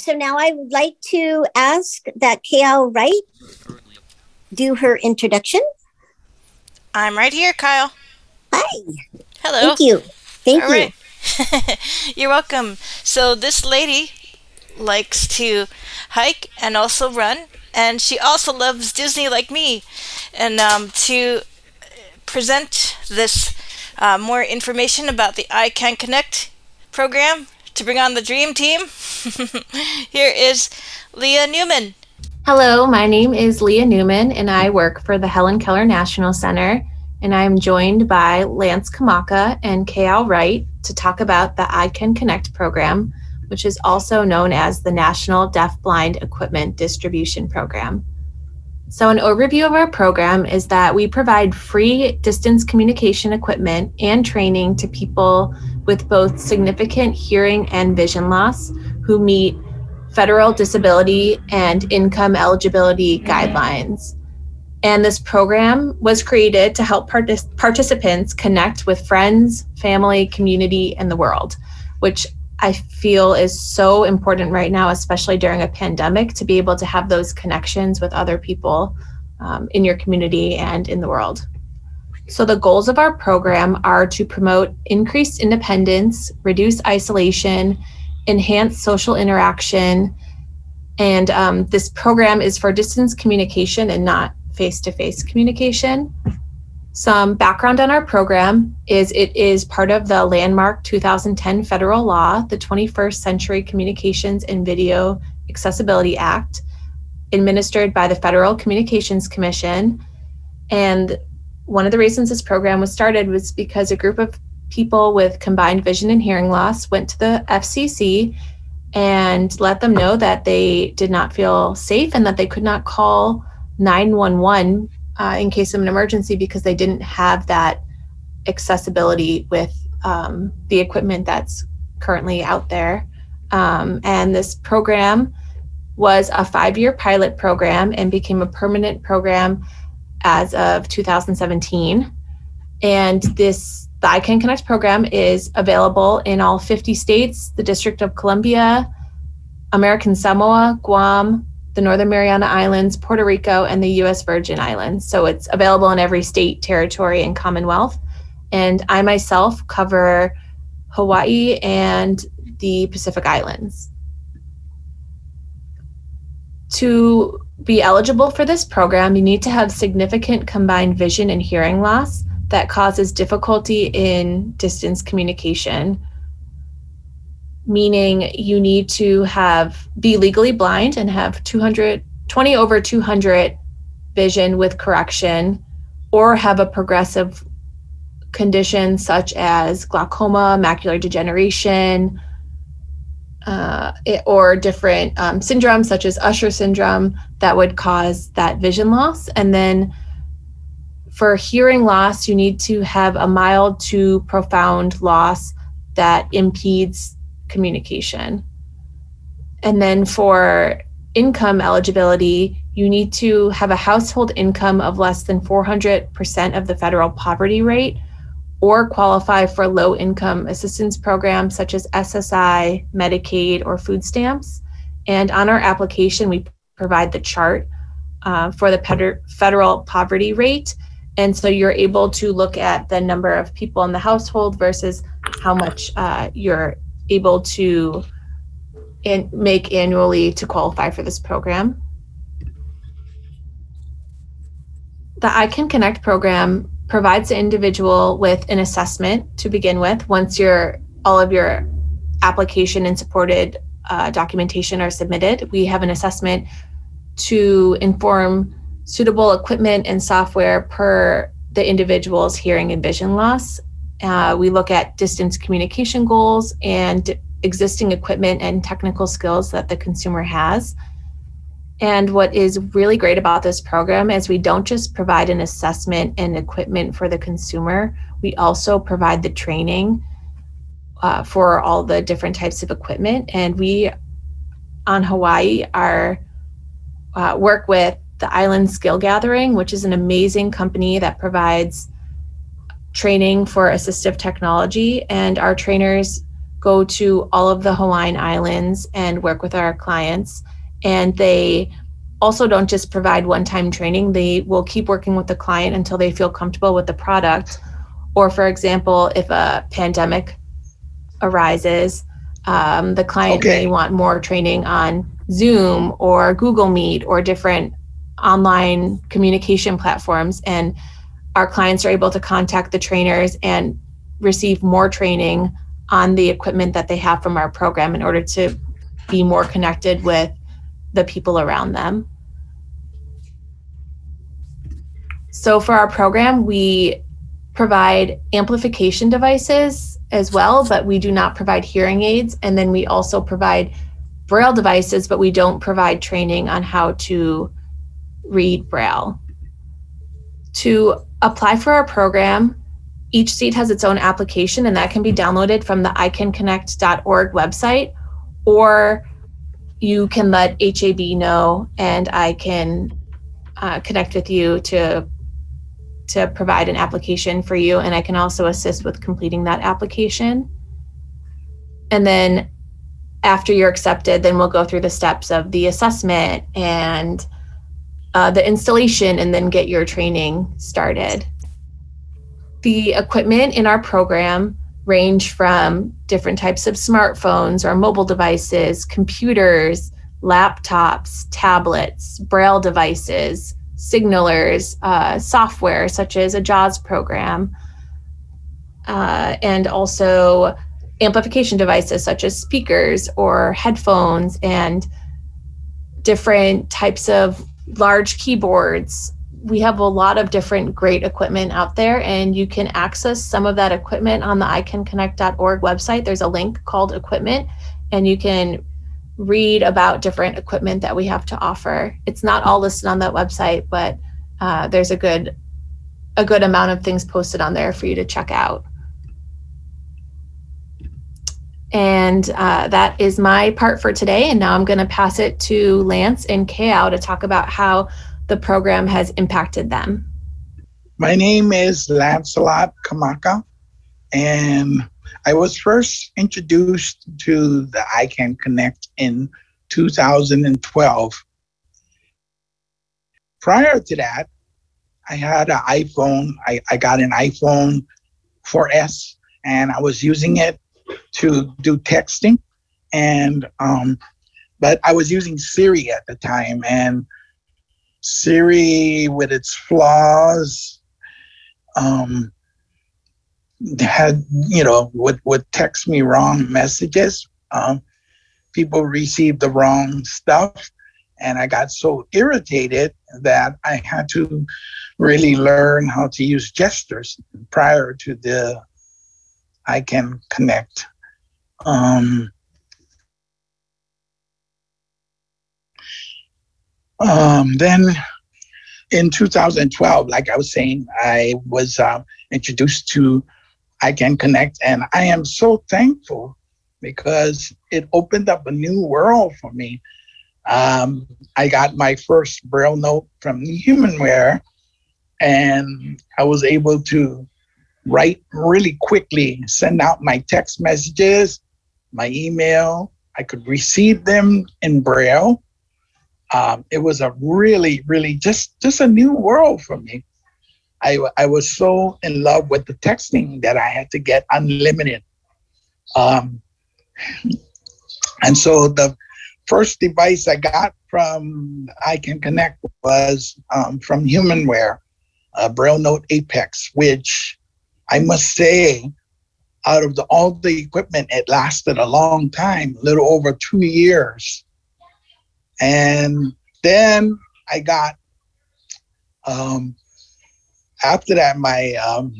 So now I would like to ask that Kyle Wright do her introduction. I'm right here, Kyle. Hi. Hello. Thank you. Thank All you. right. You're welcome. So this lady likes to hike and also run, and she also loves Disney like me. And um, to present this uh, more information about the I Can Connect program to bring on the dream team, here is Leah Newman. Hello, my name is Leah Newman, and I work for the Helen Keller National Center. And I'm joined by Lance Kamaka and Kayal Wright to talk about the I Can Connect program, which is also known as the National Deaf Blind Equipment Distribution Program. So, an overview of our program is that we provide free distance communication equipment and training to people with both significant hearing and vision loss who meet federal disability and income eligibility guidelines. And this program was created to help partic- participants connect with friends, family, community, and the world, which I feel is so important right now, especially during a pandemic, to be able to have those connections with other people um, in your community and in the world. So, the goals of our program are to promote increased independence, reduce isolation, enhance social interaction. And um, this program is for distance communication and not face to face communication. Some background on our program is it is part of the landmark 2010 federal law, the 21st Century Communications and Video Accessibility Act, administered by the Federal Communications Commission. And one of the reasons this program was started was because a group of people with combined vision and hearing loss went to the FCC and let them know that they did not feel safe and that they could not call 911 uh, in case of an emergency because they didn't have that accessibility with um, the equipment that's currently out there. Um, and this program was a five year pilot program and became a permanent program as of 2017. And this the I Can Connect program is available in all 50 states, the District of Columbia, American Samoa, Guam, the Northern Mariana Islands, Puerto Rico, and the US Virgin Islands. So it's available in every state, territory, and Commonwealth. And I myself cover Hawaii and the Pacific Islands. To be eligible for this program, you need to have significant combined vision and hearing loss that causes difficulty in distance communication meaning you need to have be legally blind and have 200 20 over 200 vision with correction or have a progressive condition such as glaucoma macular degeneration uh, it, or different um, syndromes such as usher syndrome that would cause that vision loss. And then for hearing loss, you need to have a mild to profound loss that impedes communication. And then for income eligibility, you need to have a household income of less than 400% of the federal poverty rate or qualify for low income assistance programs such as SSI, Medicaid, or food stamps. And on our application, we provide the chart uh, for the federal poverty rate and so you're able to look at the number of people in the household versus how much uh, you're able to in, make annually to qualify for this program. The I Can Connect program provides the individual with an assessment to begin with once your all of your application and supported uh, documentation are submitted. We have an assessment to inform suitable equipment and software per the individual's hearing and vision loss. Uh, we look at distance communication goals and existing equipment and technical skills that the consumer has. And what is really great about this program is we don't just provide an assessment and equipment for the consumer, we also provide the training uh, for all the different types of equipment. And we on Hawaii are uh, work with the Island Skill Gathering, which is an amazing company that provides training for assistive technology. And our trainers go to all of the Hawaiian Islands and work with our clients. And they also don't just provide one time training, they will keep working with the client until they feel comfortable with the product. Or, for example, if a pandemic arises, um, the client okay. may want more training on Zoom or Google Meet or different online communication platforms. And our clients are able to contact the trainers and receive more training on the equipment that they have from our program in order to be more connected with the people around them. So, for our program, we provide amplification devices as well, but we do not provide hearing aids. And then we also provide Braille devices, but we don't provide training on how to read Braille. To apply for our program, each seat has its own application, and that can be downloaded from the icanconnect.org website, or you can let HAB know, and I can uh, connect with you to to provide an application for you, and I can also assist with completing that application. And then after you're accepted, then we'll go through the steps of the assessment and uh, the installation, and then get your training started. The equipment in our program range from different types of smartphones or mobile devices, computers, laptops, tablets, braille devices, signalers, uh, software such as a JAWS program, uh, and also amplification devices such as speakers or headphones and different types of large keyboards we have a lot of different great equipment out there, and you can access some of that equipment on the icanconnect.org website. There's a link called Equipment, and you can read about different equipment that we have to offer. It's not all listed on that website, but uh, there's a good a good amount of things posted on there for you to check out. And uh, that is my part for today. And now I'm going to pass it to Lance and Kao to talk about how the program has impacted them. My name is Lancelot Kamaka, and I was first introduced to the iCan Connect in 2012. Prior to that, I had an iPhone. I, I got an iPhone 4S, and I was using it to do texting. And um, but I was using Siri at the time, and Siri, with its flaws, um, had you know would would text me wrong messages. Um, people received the wrong stuff, and I got so irritated that I had to really learn how to use gestures prior to the iCan Connect. Um, Um, then in 2012, like I was saying, I was uh, introduced to I Can Connect, and I am so thankful because it opened up a new world for me. Um, I got my first Braille note from Humanware, and I was able to write really quickly, send out my text messages, my email. I could receive them in Braille um, it was a really, really just just a new world for me. I, I was so in love with the texting that I had to get unlimited. Um, and so the first device I got from I Can Connect was um, from Humanware, a Braille Note Apex, which I must say, out of the, all the equipment, it lasted a long time, a little over two years. And then I got, um, after that, my um,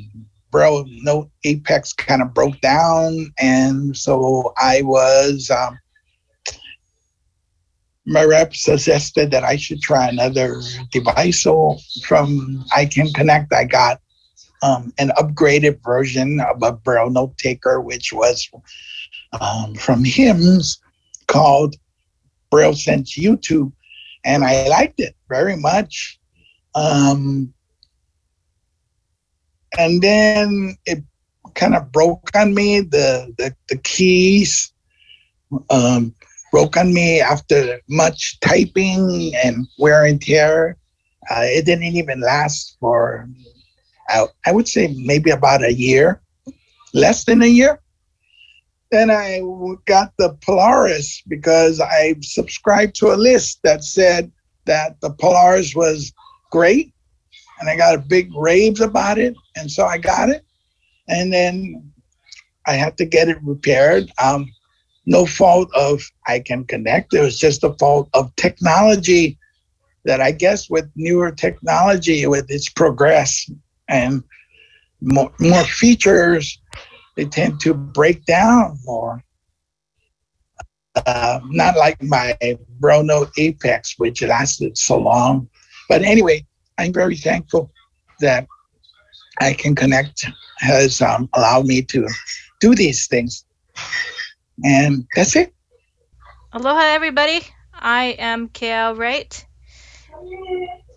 Braille Note Apex kind of broke down. And so I was, um, my rep suggested that I should try another device. So from iCan Connect, I got um, an upgraded version of a Braille note taker, which was um, from HIMS called Braille Sense U2, and I liked it very much. Um, and then it kind of broke on me. The the, the keys um, broke on me after much typing and wear and tear. Uh, it didn't even last for, I, I would say, maybe about a year, less than a year. Then I got the Polaris because I subscribed to a list that said that the Polaris was great. And I got a big raves about it. And so I got it. And then I had to get it repaired. Um, no fault of I can Connect. It was just a fault of technology that I guess with newer technology, with its progress and more, more features, they tend to break down more. Uh, not like my Braille Apex, which lasted so long. But anyway, I'm very thankful that I can Connect has um, allowed me to do these things. And that's it. Aloha, everybody. I am Kale Wright.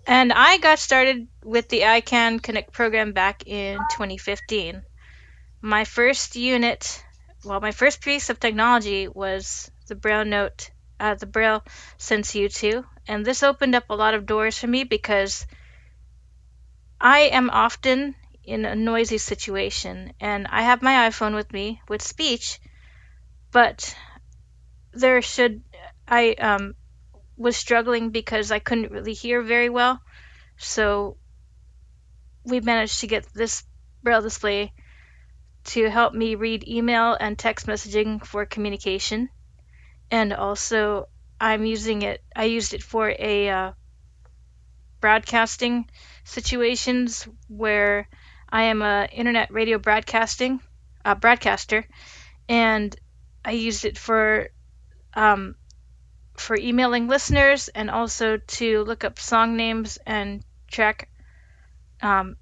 And I got started with the iCAN Connect program back in 2015. My first unit, well, my first piece of technology was the Braille Note, uh, the Braille Sense U2. And this opened up a lot of doors for me because I am often in a noisy situation and I have my iPhone with me with speech but there should I um, was struggling because I couldn't really hear very well. So we managed to get this braille display to help me read email and text messaging for communication. And also I'm using it I used it for a uh, broadcasting situations where I am a internet radio broadcasting uh, broadcaster and I used it for um, for emailing listeners and also to look up song names and track um,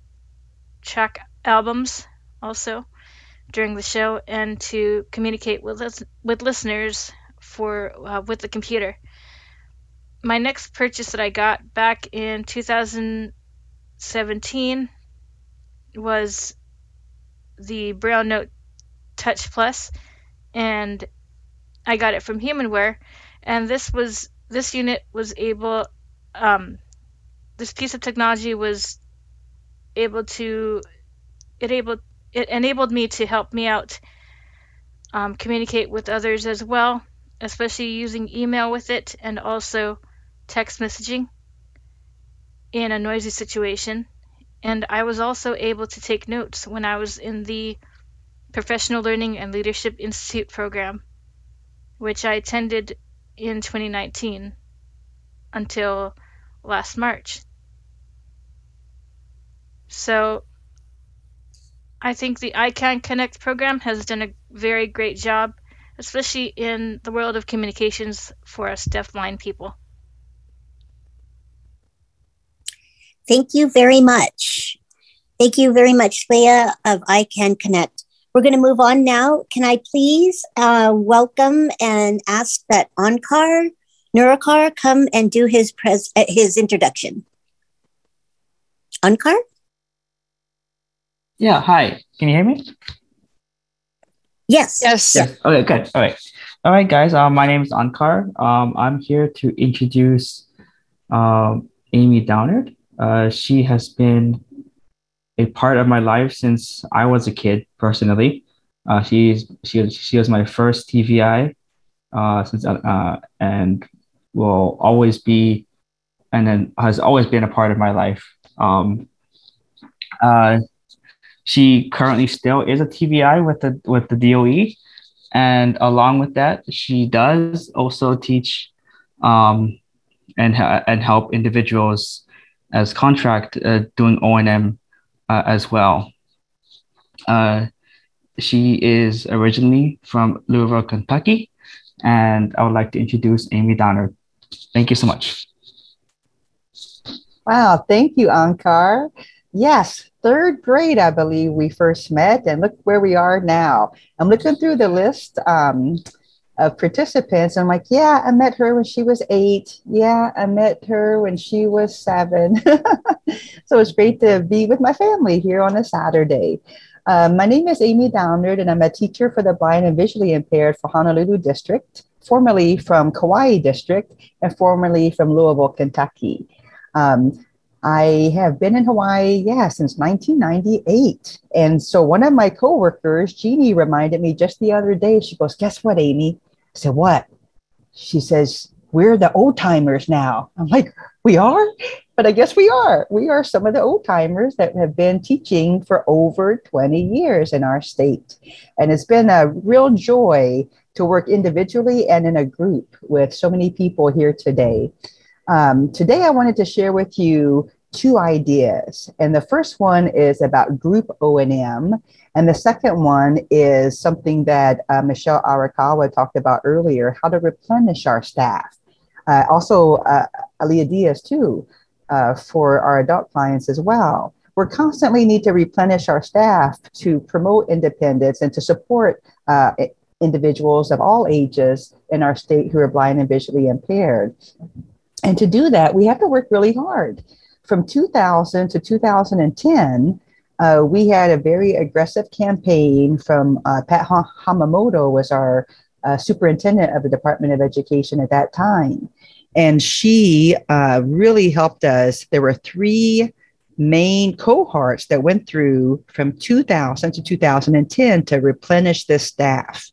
track albums also during the show and to communicate with with listeners for uh, with the computer. My next purchase that I got back in 2017 was the Braille Note Touch Plus and I got it from Humanware, and this was this unit was able, um, this piece of technology was able to, it able it enabled me to help me out, um, communicate with others as well, especially using email with it and also text messaging in a noisy situation. And I was also able to take notes when I was in the Professional Learning and Leadership Institute program, which I attended in 2019 until last March. So I think the iCAN Connect program has done a very great job, especially in the world of communications for us deafblind people. Thank you very much. Thank you very much, Leah of iCAN Connect. We're going to move on now. Can I please uh, welcome and ask that Ankar Nurakar come and do his pres- uh, his introduction? Onkar? Yeah, hi. Can you hear me? Yes. Yes. Yeah. Okay, good. All right. All right, guys. Um, my name is Ankar. Um, I'm here to introduce um, Amy Downard. Uh, she has been a part of my life since I was a kid. Personally, uh, she's she she was my first TVI uh, since uh, and will always be, and then has always been a part of my life. Um, uh, she currently still is a TVI with the with the DOE, and along with that, she does also teach um, and and help individuals as contract uh, doing O and M uh, as well. Uh, she is originally from Louisville, Kentucky, and I would like to introduce Amy Donner. Thank you so much. Wow, thank you, Ankar. Yes, third grade, I believe we first met, and look where we are now. I'm looking through the list. Um, of participants. I'm like, yeah, I met her when she was eight. Yeah, I met her when she was seven. so it's great to be with my family here on a Saturday. Uh, my name is Amy Downard, and I'm a teacher for the blind and visually impaired for Honolulu District, formerly from Kauai District, and formerly from Louisville, Kentucky. Um, I have been in Hawaii, yeah, since 1998. And so one of my coworkers, Jeannie, reminded me just the other day. She goes, "Guess what, Amy?" I said, "What?" She says, "We're the old timers now." I'm like, "We are?" But I guess we are. We are some of the old timers that have been teaching for over 20 years in our state. And it's been a real joy to work individually and in a group with so many people here today. Um, today, I wanted to share with you two ideas. And the first one is about group O&M. And the second one is something that uh, Michelle Arakawa talked about earlier, how to replenish our staff. Uh, also, uh, Aliyah Diaz too, uh, for our adult clients as well. We constantly need to replenish our staff to promote independence and to support uh, individuals of all ages in our state who are blind and visually impaired. And to do that, we have to work really hard. From 2000 to 2010, uh, we had a very aggressive campaign from uh, Pat Hamamoto was our uh, superintendent of the Department of Education at that time. And she uh, really helped us. There were three main cohorts that went through from 2000 to 2010 to replenish this staff.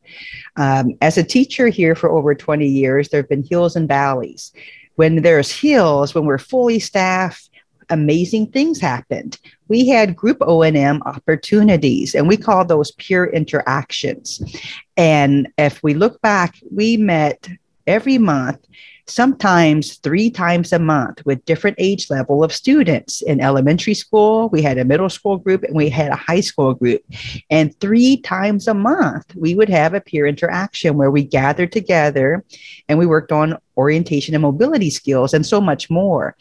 Um, as a teacher here for over 20 years, there have been hills and valleys when there's hills, when we're fully staffed, amazing things happened. We had group O&M opportunities and we call those peer interactions. And if we look back, we met every month sometimes three times a month with different age level of students in elementary school we had a middle school group and we had a high school group and three times a month we would have a peer interaction where we gathered together and we worked on orientation and mobility skills and so much more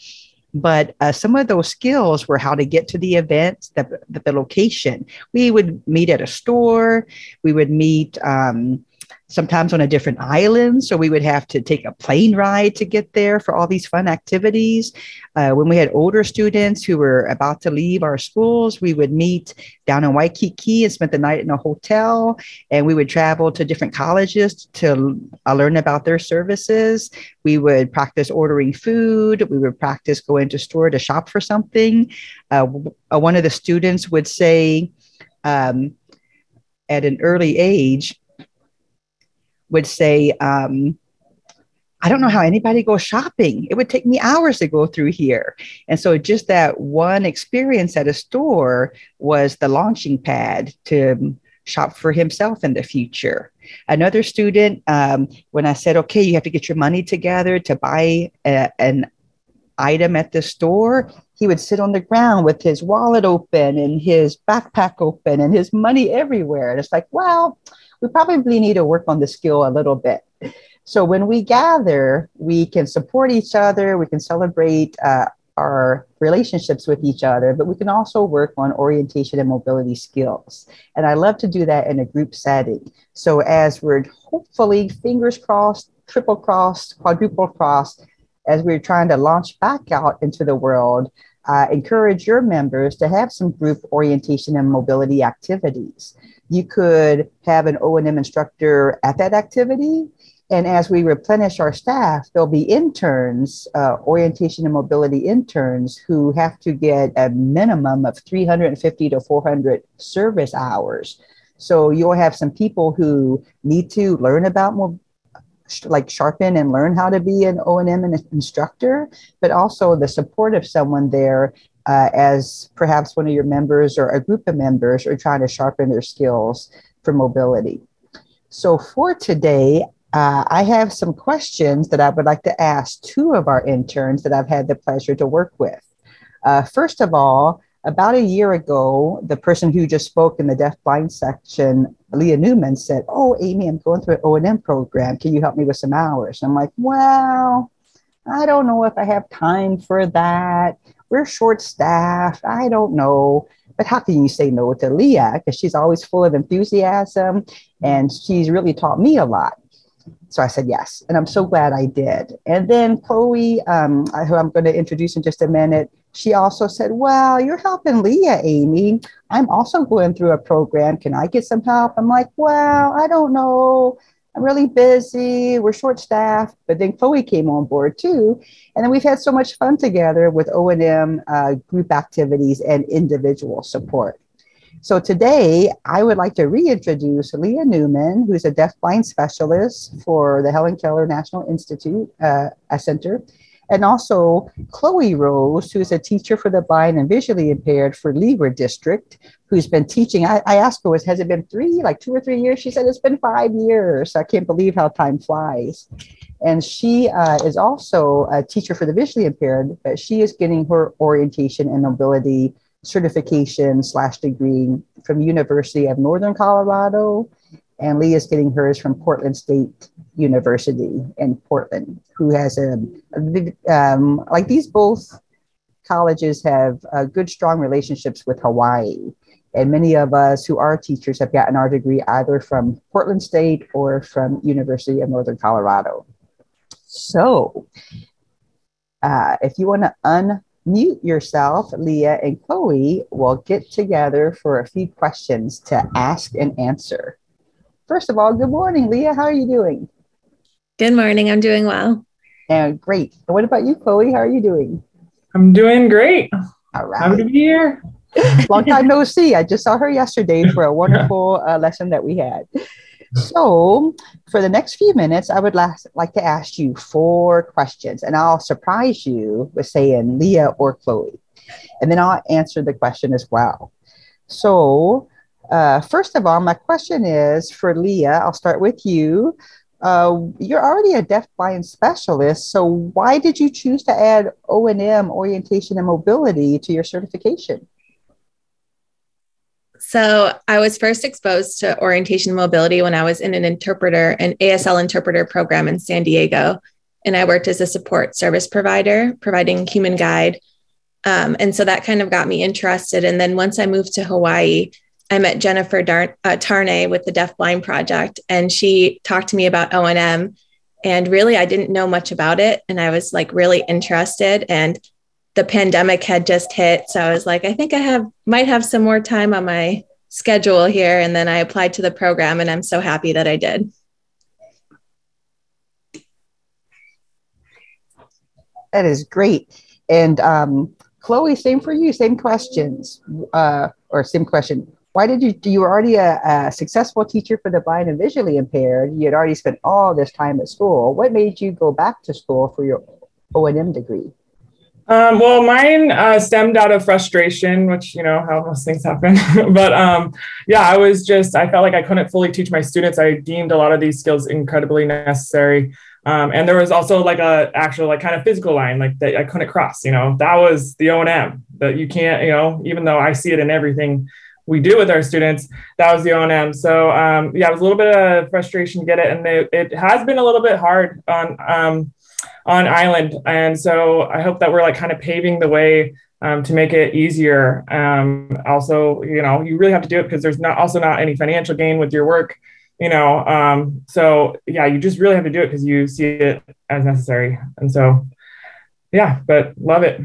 but uh, some of those skills were how to get to the events, the, the, the, location. We would meet at a store. We would meet um, sometimes on a different island. So we would have to take a plane ride to get there for all these fun activities. Uh, when we had older students who were about to leave our schools, we would meet down in Waikiki and spend the night in a hotel. And we would travel to different colleges to uh, learn about their services. We would practice ordering food. We would practice going to store to shop for something. Uh, one of the students would say, um, at an early age, would say, um, I don't know how anybody goes shopping. It would take me hours to go through here. And so just that one experience at a store was the launching pad to shop for himself in the future. Another student, um, when I said, okay, you have to get your money together to buy a, an item at the store, he would sit on the ground with his wallet open and his backpack open and his money everywhere. And it's like, wow, we probably need to work on the skill a little bit. So when we gather, we can support each other, we can celebrate uh, our relationships with each other, but we can also work on orientation and mobility skills. And I love to do that in a group setting. So as we're hopefully fingers crossed, triple crossed, quadruple crossed, as we're trying to launch back out into the world, uh, encourage your members to have some group orientation and mobility activities you could have an O&M instructor at that activity. And as we replenish our staff, there'll be interns, uh, orientation and mobility interns, who have to get a minimum of 350 to 400 service hours. So you'll have some people who need to learn about more, like sharpen and learn how to be an O&M instructor, but also the support of someone there uh, as perhaps one of your members or a group of members are trying to sharpen their skills for mobility. So for today, uh, I have some questions that I would like to ask two of our interns that I've had the pleasure to work with. Uh, first of all, about a year ago, the person who just spoke in the deaf blind section, Leah Newman, said, "Oh, Amy, I'm going through an O&M program. Can you help me with some hours?" I'm like, "Well, I don't know if I have time for that we're short staffed. I don't know. But how can you say no to Leah? Because she's always full of enthusiasm and she's really taught me a lot. So I said yes. And I'm so glad I did. And then Chloe, um, who I'm going to introduce in just a minute, she also said, Well, you're helping Leah, Amy. I'm also going through a program. Can I get some help? I'm like, Well, I don't know. I'm really busy. We're short staffed. But then Chloe came on board too. And then we've had so much fun together with O&M uh, group activities and individual support. So today, I would like to reintroduce Leah Newman, who's a deafblind specialist for the Helen Keller National Institute uh, Center, and also Chloe Rose, who's a teacher for the blind and visually impaired for Leeward District, who's been teaching. I, I asked her, has it been three, like two or three years? She said it's been five years. I can't believe how time flies. And she uh, is also a teacher for the visually impaired, but she is getting her orientation and mobility certification slash degree from University of Northern Colorado, and Lee is getting hers from Portland State University in Portland, who has a, a um, like these both colleges have uh, good, strong relationships with Hawaii. And many of us who are teachers have gotten our degree either from Portland State or from University of Northern Colorado. So, uh, if you want to unmute yourself, Leah and Chloe will get together for a few questions to ask and answer. First of all, good morning, Leah. How are you doing? Good morning. I'm doing well. And great. And what about you, Chloe? How are you doing? I'm doing great. All right. Happy to be here. Long time no see. I just saw her yesterday for a wonderful uh, lesson that we had. So, for the next few minutes, I would last, like to ask you four questions, and I'll surprise you with saying Leah or Chloe. And then I'll answer the question as well. So, uh, first of all, my question is for Leah. I'll start with you. Uh, you're already a deaf-blind specialist, so why did you choose to add O&M, orientation and mobility, to your certification? So I was first exposed to orientation and mobility when I was in an interpreter, an ASL interpreter program in San Diego. And I worked as a support service provider, providing human guide. Um, and so that kind of got me interested. And then once I moved to Hawaii, I met Jennifer Dar- uh, Tarnay with the Deaf Blind Project, and she talked to me about O&M. And really, I didn't know much about it. And I was like really interested. And the pandemic had just hit. So I was like, I think I have might have some more time on my schedule here. And then I applied to the program and I'm so happy that I did. That is great. And um, Chloe, same for you, same questions uh, or same question. Why did you, you were already a, a successful teacher for the blind and visually impaired. You had already spent all this time at school. What made you go back to school for your O&M degree? Um, well, mine uh, stemmed out of frustration, which you know how most things happen. but um, yeah, I was just I felt like I couldn't fully teach my students. I deemed a lot of these skills incredibly necessary, um, and there was also like a actual like kind of physical line like that I couldn't cross. You know, that was the O and M that you can't. You know, even though I see it in everything we do with our students, that was the O and M. So um, yeah, it was a little bit of frustration to get it, and they, it has been a little bit hard on um, on island. And so I hope that we're like kind of paving the way um, to make it easier. Um, also, you know, you really have to do it because there's not also not any financial gain with your work, you know. Um, so yeah, you just really have to do it because you see it as necessary. And so, yeah, but love it.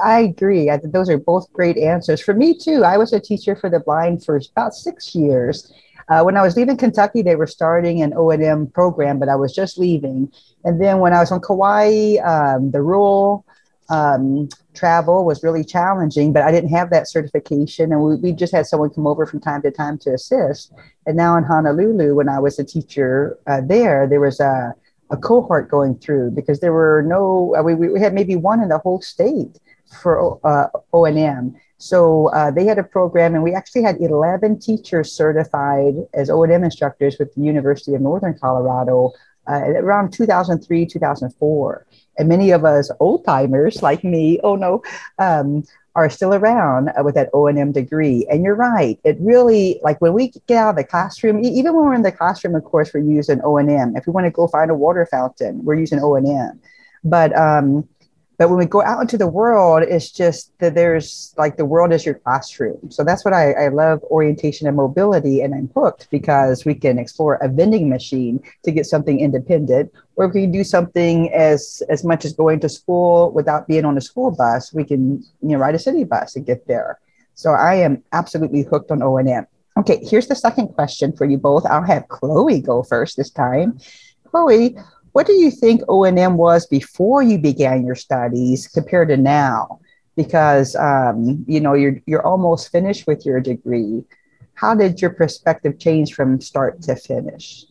I agree. I, those are both great answers. For me, too, I was a teacher for the blind for about six years. Uh, when I was leaving Kentucky, they were starting an O&M program, but I was just leaving. And then when I was on Kauai, um, the rural um, travel was really challenging, but I didn't have that certification. And we, we just had someone come over from time to time to assist. And now in Honolulu, when I was a teacher uh, there, there was a, a cohort going through because there were no, we, we had maybe one in the whole state for uh, O&M. So uh, they had a program, and we actually had 11 teachers certified as O&M instructors with the University of Northern Colorado uh, around 2003, 2004. And many of us old timers like me, oh no, um, are still around uh, with that O&M degree. And you're right. It really, like when we get out of the classroom, even when we're in the classroom, of course, we're using O&M. If we want to go find a water fountain, we're using O&M. But um, but when we go out into the world, it's just that there's like the world is your classroom. So that's what I, I love orientation and mobility. And I'm hooked because we can explore a vending machine to get something independent, or if we can do something as as much as going to school without being on a school bus, we can you know ride a city bus and get there. So I am absolutely hooked on O and M. Okay, here's the second question for you both. I'll have Chloe go first this time. Chloe, what do you think O&M was before you began your studies compared to now? Because um, you know you're you're almost finished with your degree. How did your perspective change from start to finish?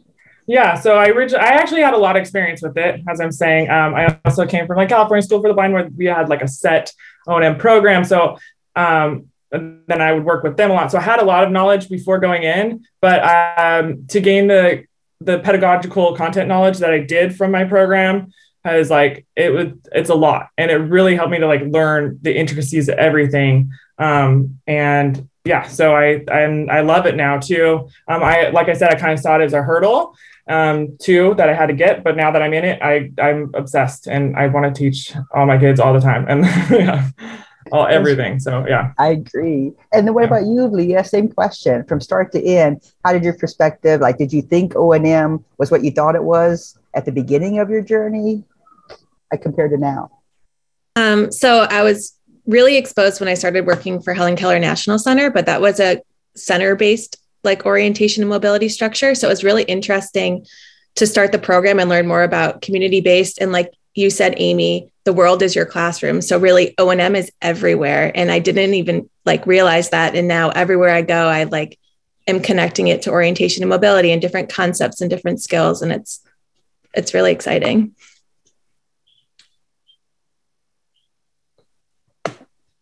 Yeah, so I originally, I actually had a lot of experience with it. As I'm saying, um, I also came from like California School for the Blind, where we had like a set O&M program. So um, then I would work with them a lot. So I had a lot of knowledge before going in, but um, to gain the the pedagogical content knowledge that I did from my program has like it was it's a lot. And it really helped me to like learn the intricacies of everything. Um and yeah so i i'm i love it now too. Um i like i said i kind of saw it as a hurdle um too that i had to get. But now that i'm in it i i'm obsessed. And i want to teach all my kids all the time. And yeah all everything. So yeah. I agree. And then what yeah. about you, Leah? Same question from start to end. How did your perspective, like did you think O and M was what you thought it was at the beginning of your journey? I compared to now. Um, so I was really exposed when I started working for Helen Keller National Center, but that was a center based like orientation and mobility structure. So it was really interesting to start the program and learn more about community based and like you said amy the world is your classroom. So really o&m is everywhere. And i didn't even like realize that. And now everywhere i go i like am connecting it to orientation and mobility and different concepts and different skills. And it's it's really exciting.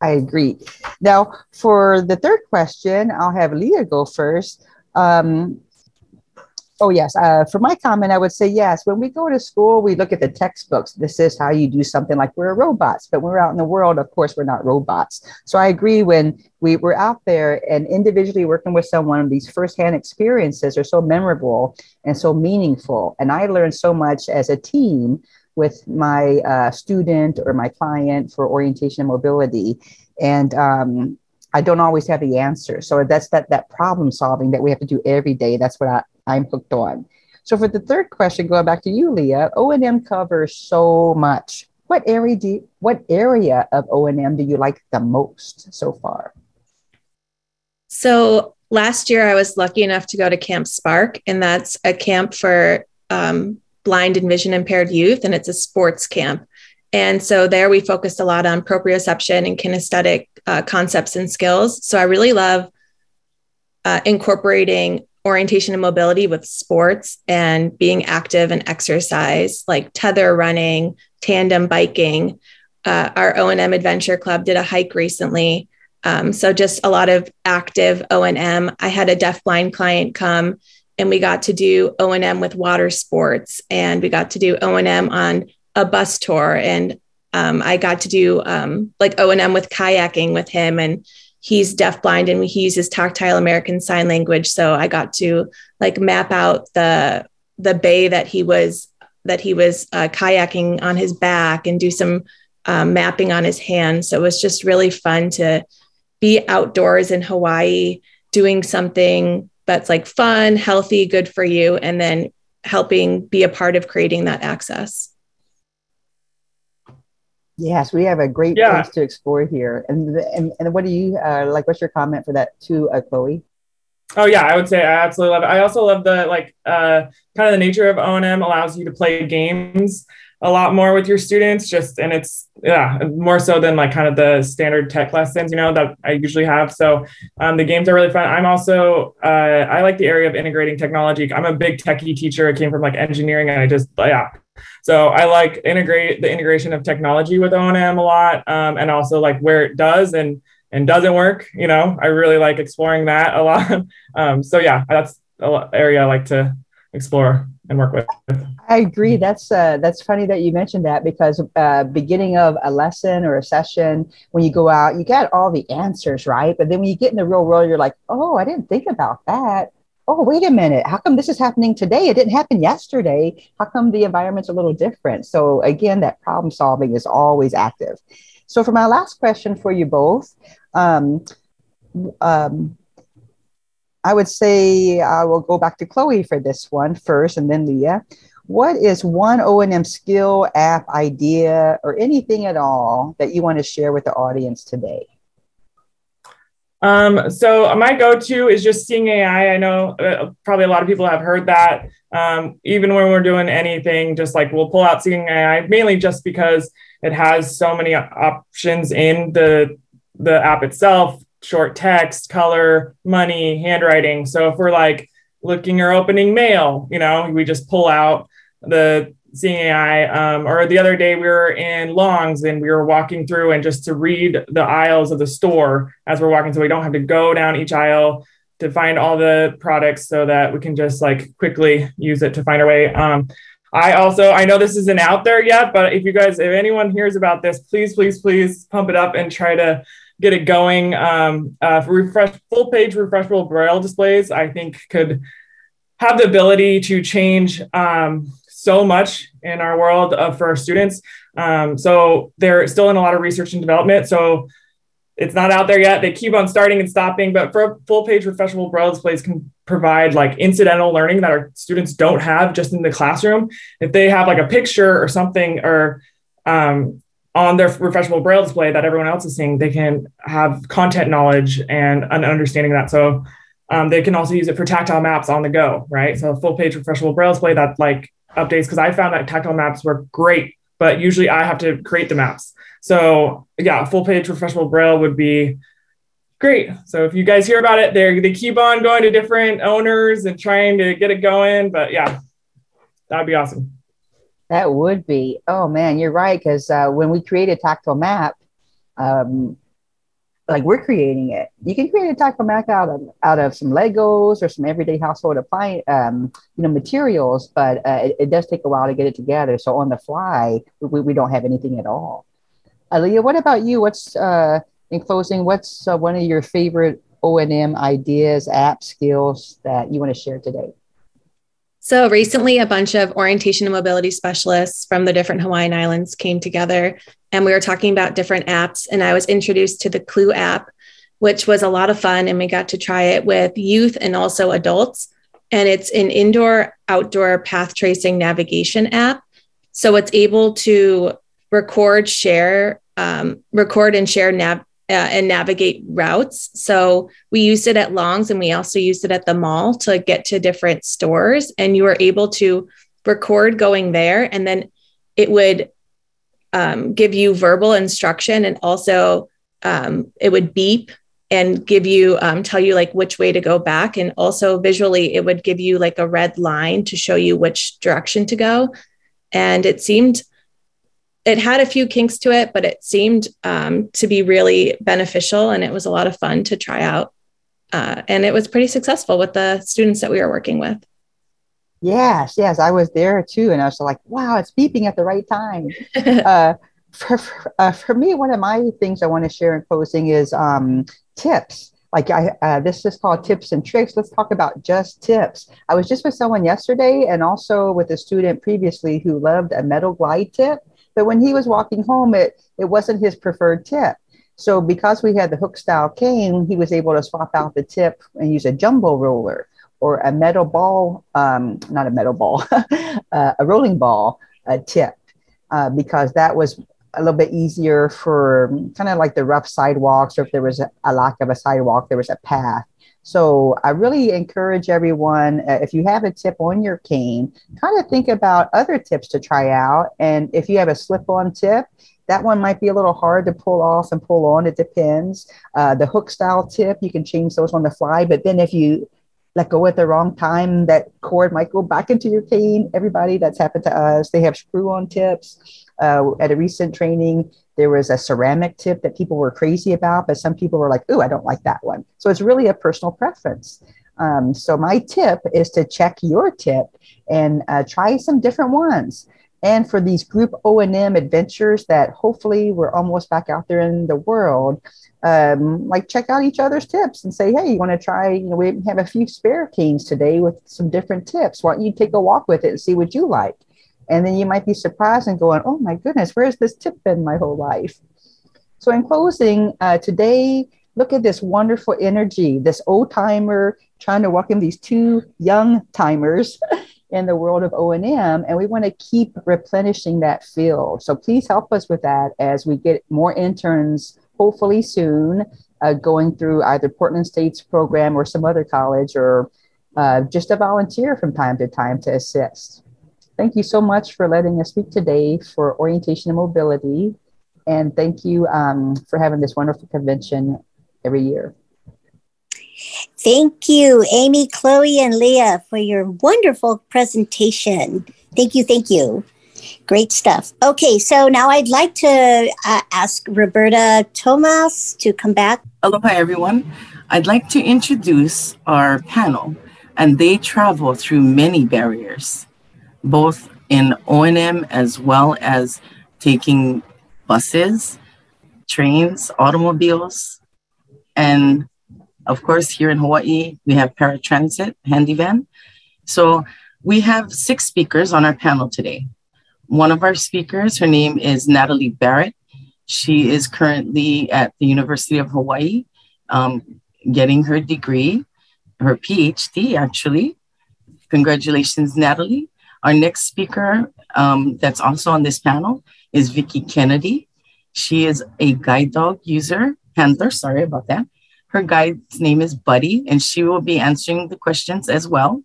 I agree. Now for the third question i'll have leah go first. Um, Oh, yes. Uh, for my comment, I would say yes. When we go to school, we look at the textbooks. This is how you do something like we're robots. But when we're out in the world, of course, we're not robots. So I agree when we were out there and individually working with someone, these firsthand experiences are so memorable and so meaningful. And I learned so much as a team with my uh, student or my client for orientation and mobility. And um, I don't always have the answer. So that's that that problem solving that we have to do every day. That's what I, I'm hooked on. So for the third question, going back to you, Leah, O and M covers so much. What area do you, what area of O and M do you like the most so far? So last year, I was lucky enough to go to Camp Spark, and that's a camp for um, blind and vision impaired youth, and it's a sports camp. And so there we focused a lot on proprioception and kinesthetic uh, concepts and skills. So I really love uh, incorporating orientation and mobility with sports and being active and exercise, like tether running, tandem biking. Uh, our O&M Adventure Club did a hike recently. Um, so just a lot of active O&M. I had a deafblind client come and we got to do O&M with water sports and we got to do O&M on a bus tour and um, I got to do um, like O&M with kayaking with him and he's deafblind and he uses tactile American sign language. So I got to like map out the the bay that he was that he was uh, kayaking on his back and do some um, mapping on his hand. So it was just really fun to be outdoors in Hawaii doing something that's like fun, healthy, good for you, and then helping be a part of creating that access. Yes, we have a great yeah. place to explore here. And, and and what do you uh, like? What's your comment for that too, uh, Chloe? Oh yeah, I would say I absolutely love it. I also love the like uh, kind of the nature of O and M allows you to play games a lot more with your students. Just and it's yeah more so than like kind of the standard tech lessons you know that I usually have. So um, the games are really fun. I'm also uh, I like the area of integrating technology. I'm a big techie teacher. I came from like engineering, and I just yeah so I like integrate the integration of technology with O&M a lot, um, and also like where it does and and doesn't work. You know, I really like exploring that a lot. Um, so yeah, that's an area I like to explore and work with. I agree. That's uh, that's funny that you mentioned that because uh, beginning of a lesson or a session, when you go out, you get all the answers right, but then when you get in the real world, you're like, oh, I didn't think about that oh, wait a minute, how come this is happening today? It didn't happen yesterday. How come the environment's a little different? So, again, that problem solving is always active. So, for my last question for you both, um, um, I would say I will go back to Chloe for this one first and then Leah. What is one O&M skill, app, idea, or anything at all that you want to share with the audience today? Um, so my go-to is just Seeing AI. I know uh, probably a lot of people have heard that. Um, even when we're doing anything, just like we'll pull out Seeing AI, mainly just because it has so many options in the the app itself: short text, color, money, handwriting. So if we're like looking or opening mail, you know, we just pull out the seeing AI. Um, or the other day we were in Longs and we were walking through and just to read the aisles of the store as we're walking, so we don't have to go down each aisle to find all the products, so that we can just like quickly use it to find our way. Um, I also I know this isn't out there yet, but if you guys, if anyone hears about this, please, please, please pump it up and try to get it going. Um, uh, refresh full page refreshable braille displays, I think could have the ability to change um, so much in our world of, for our students. Um, so they're still in a lot of research and development. So it's not out there yet. They keep on starting and stopping, but for full page refreshable braille displays can provide like incidental learning that our students don't have just in the classroom. If they have like a picture or something or um, on their refreshable braille display that everyone else is seeing, they can have content knowledge and an understanding of that. So um, they can also use it for tactile maps on the go, right? So full page refreshable braille display that like updates because I found that tactile maps were great, but usually I have to create the maps. So yeah, full page refreshable braille would be great. So if you guys hear about it, they they keep on going to different owners and trying to get it going. But yeah, that'd be awesome. That would be. Oh man, you're right. Because uh, when we create a tactile map, um, like we're creating it. You can create a tactile map out of out of some Legos or some everyday household appliance, um, you know, materials. But uh, it, it, does take a while to get it together. So on the fly, we, we don't have anything at all. Aaliyah, what about you? What's uh, in closing? What's uh, one of your favorite O and M ideas, app skills that you want to share today? So recently, a bunch of orientation and mobility specialists from the different Hawaiian Islands came together and we were talking about different apps. And I was introduced to the Clew app, which was a lot of fun. And we got to try it with youth and also adults. And it's an indoor outdoor path tracing navigation app. So it's able to record, share, um, record and share nav uh, and navigate routes. So we used it at Longs and we also used it at the mall to get to different stores. And you were able to record going there and then it would um, give you verbal instruction and also um, it would beep and give you um, tell you like which way to go back and also visually it would give you like a red line to show you which direction to go and it seemed it had a few kinks to it, but it seemed um, to be really beneficial and it was a lot of fun to try out. Uh, and it was pretty successful with the students that we were working with. Yes, yes, I was there too. And I was like, wow, it's beeping at the right time. uh, for, for, uh, for, me, one of my things I want to share in closing is um, tips. Like I, uh, this is called tips and tricks. Let's talk about just tips. I was just with someone yesterday and also with a student previously who loved a metal glide tip but when he was walking home, it, it wasn't his preferred tip. So because we had the hook style cane, he was able to swap out the tip and use a jumbo roller or a metal ball, um, not a metal ball, uh, a rolling ball uh, tip, uh, because that was a little bit easier for kind of like the rough sidewalks, or if there was a, a lack of a sidewalk, there was a path. So I really encourage everyone, uh, if you have a tip on your cane, kind of think about other tips to try out. And if you have a slip-on tip, that one might be a little hard to pull off and pull on. It depends. Uh, the hook style tip, you can change those on the fly. But then if you let go at the wrong time, that cord might go back into your cane. Everybody, that's happened to us. They have screw on tips. Uh, at a recent training, there was a ceramic tip that people were crazy about, but some people were like, "Ooh, I don't like that one." So it's really a personal preference. Um, so my tip is to check your tip and uh, try some different ones. and for these group O&M adventures that hopefully we're almost back out there in the world, um, like check out each other's tips and say, hey, you want to try, you know, we have a few spare canes today with some different tips. Why don't you take a walk with it and see what you like? And then you might be surprised and going, oh my goodness, where's this tip been my whole life? So in closing, uh, today, look at this wonderful energy, this old timer trying to welcome these two young timers in the world of O&M and we want to keep replenishing that field. So please help us with that as we get more interns hopefully soon uh, going through either Portland State's program or some other college or uh, just a volunteer from time to time to assist. Thank you so much for letting us speak today for orientation and mobility. And thank you um, for having this wonderful convention every year. Thank you, Amy, Chloe, and Leah, for your wonderful presentation. Thank you, thank you. Great stuff. Okay, so now I'd like to uh, ask Roberta Tomas to come back. Aloha, everyone. I'd like to introduce our panel, and they travel through many barriers, both in O&M as well as taking buses, trains, automobiles, and of course, here in Hawaii, we have paratransit, handy van. So we have six speakers on our panel today. One of our speakers, her name is Natalie Barrett. She is currently at the University of Hawaii um, getting her degree, her PhD actually. Congratulations, Natalie. Our next speaker um, that's also on this panel is Vicki Kennedy. She is a guide dog user, handler, sorry about that. Her guide's name is Buddy, and she will be answering the questions as well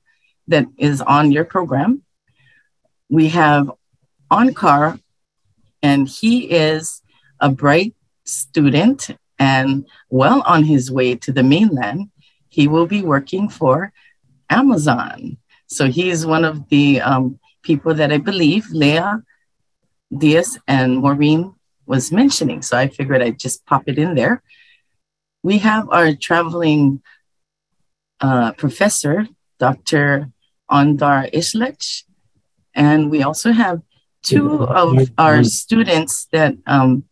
that is on your program. We have Onkar, and he is a bright student and well on his way to the mainland. He will be working for Amazon. So he's one of the um, people that I believe Leah Diaz and Maureen was mentioning. So I figured I'd just pop it in there we have our traveling uh, professor, Dr. Onder Islech, and we also have two of our students that um,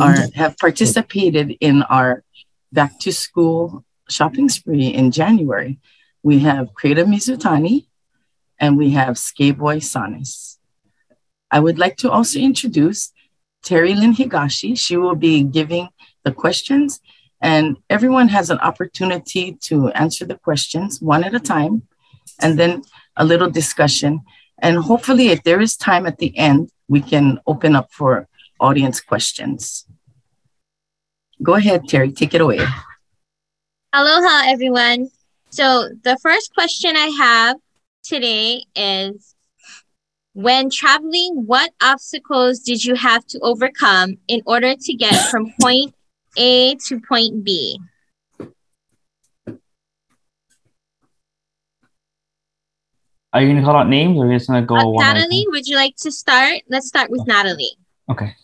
are, have participated in our back to school shopping spree in January. We have Kreda Mizutani and we have Skateboy Sanis. I would like to also introduce Terry Lynn Higashi. She will be giving the questions and everyone has an opportunity to answer the questions one at a time, and then a little discussion. And hopefully, if there is time at the end, we can open up for audience questions. Go ahead, Terry, take it away. Aloha, everyone. So, the first question I have today is When traveling, what obstacles did you have to overcome in order to get from point a to point B. Are you going to call out names or are you just going to go uh, Natalie, would you like to start? Let's start with Natalie. Okay.